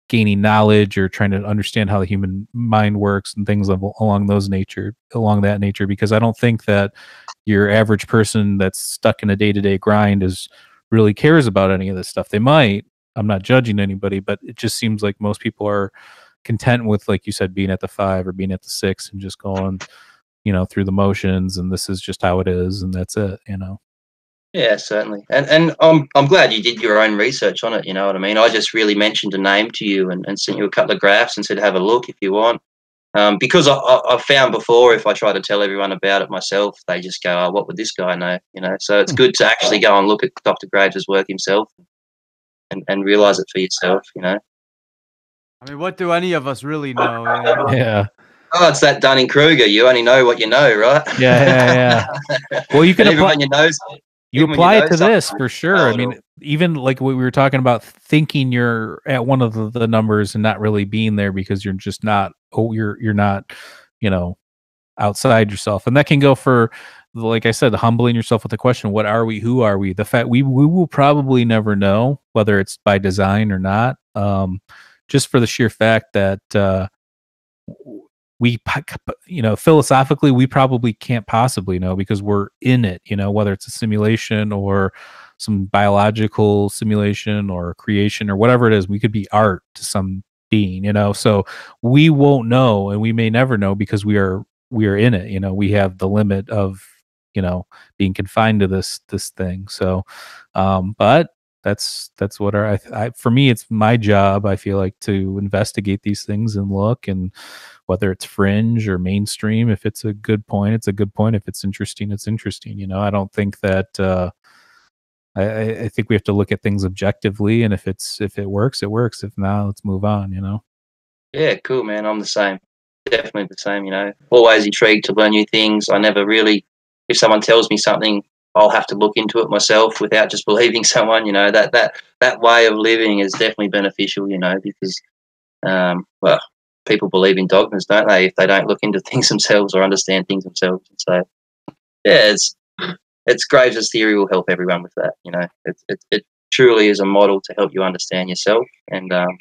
gaining knowledge or trying to understand how the human mind works and things along those nature along that nature because i don't think that your average person that's stuck in a day-to-day grind is really cares about any of this stuff. They might i'm not judging anybody but it just seems like most people are content with like you said being at the five or being at the six and just going you know through the motions and this is just how it is and that's it you know Yeah, certainly. And and I'm I'm glad you did your own research on it, you know what I mean? I just really mentioned a name to you and, and sent you a couple of graphs and said have a look if you want. Um, because I, I, I've found before if I try to tell everyone about it myself, they just go, oh, what would this guy know? You know, so it's good to actually go and look at Dr. Graves' work himself and, and realize it for yourself, you know. I mean, what do any of us really know? yeah Oh, it's that Dunning Kruger. You only know what you know, right? yeah yeah yeah well you can apply when you know you you apply know it to this for sure. I mean, even like what we were talking about, thinking you're at one of the, the numbers and not really being there because you're just not. Oh, you're you're not, you know, outside yourself, and that can go for, like I said, humbling yourself with the question, "What are we? Who are we?" The fact we we will probably never know whether it's by design or not. Um, just for the sheer fact that uh, we you know philosophically we probably can't possibly know because we're in it you know whether it's a simulation or some biological simulation or creation or whatever it is we could be art to some being you know? So we won't know and we may never know because we are we are in it you know? We have the limit of you know being confined to this this thing. So um but that's that's what our I, I for me it's my job i feel like to investigate these things and look and whether it's fringe or mainstream if it's a good point it's a good point if it's interesting it's interesting you know i don't think that uh I, I- think we have to look at things objectively and if it's if it works it works if not let's move on you know Yeah, cool, man. I'm the same. Definitely the same, you know. Always intrigued to learn new things. I never really, if someone tells me something, I'll have to look into it myself without just believing someone. You know that that that way of living is definitely beneficial. You know because, um, well, people believe in dogmas, don't they? If they don't look into things themselves or understand things themselves, and so yeah, it's it's Graves' theory will help everyone with that. You know, it it, it truly is a model to help you understand yourself and. Um,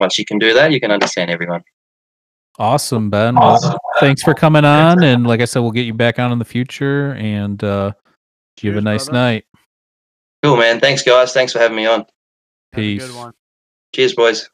once you can do that, you can understand everyone. awesome ben well, thanks for coming on and like i said we'll get you back on in the future and uh you have a nice brother. night Cool, man. Thanks, guys. Thanks for having me on. Peace. Cheers, boys.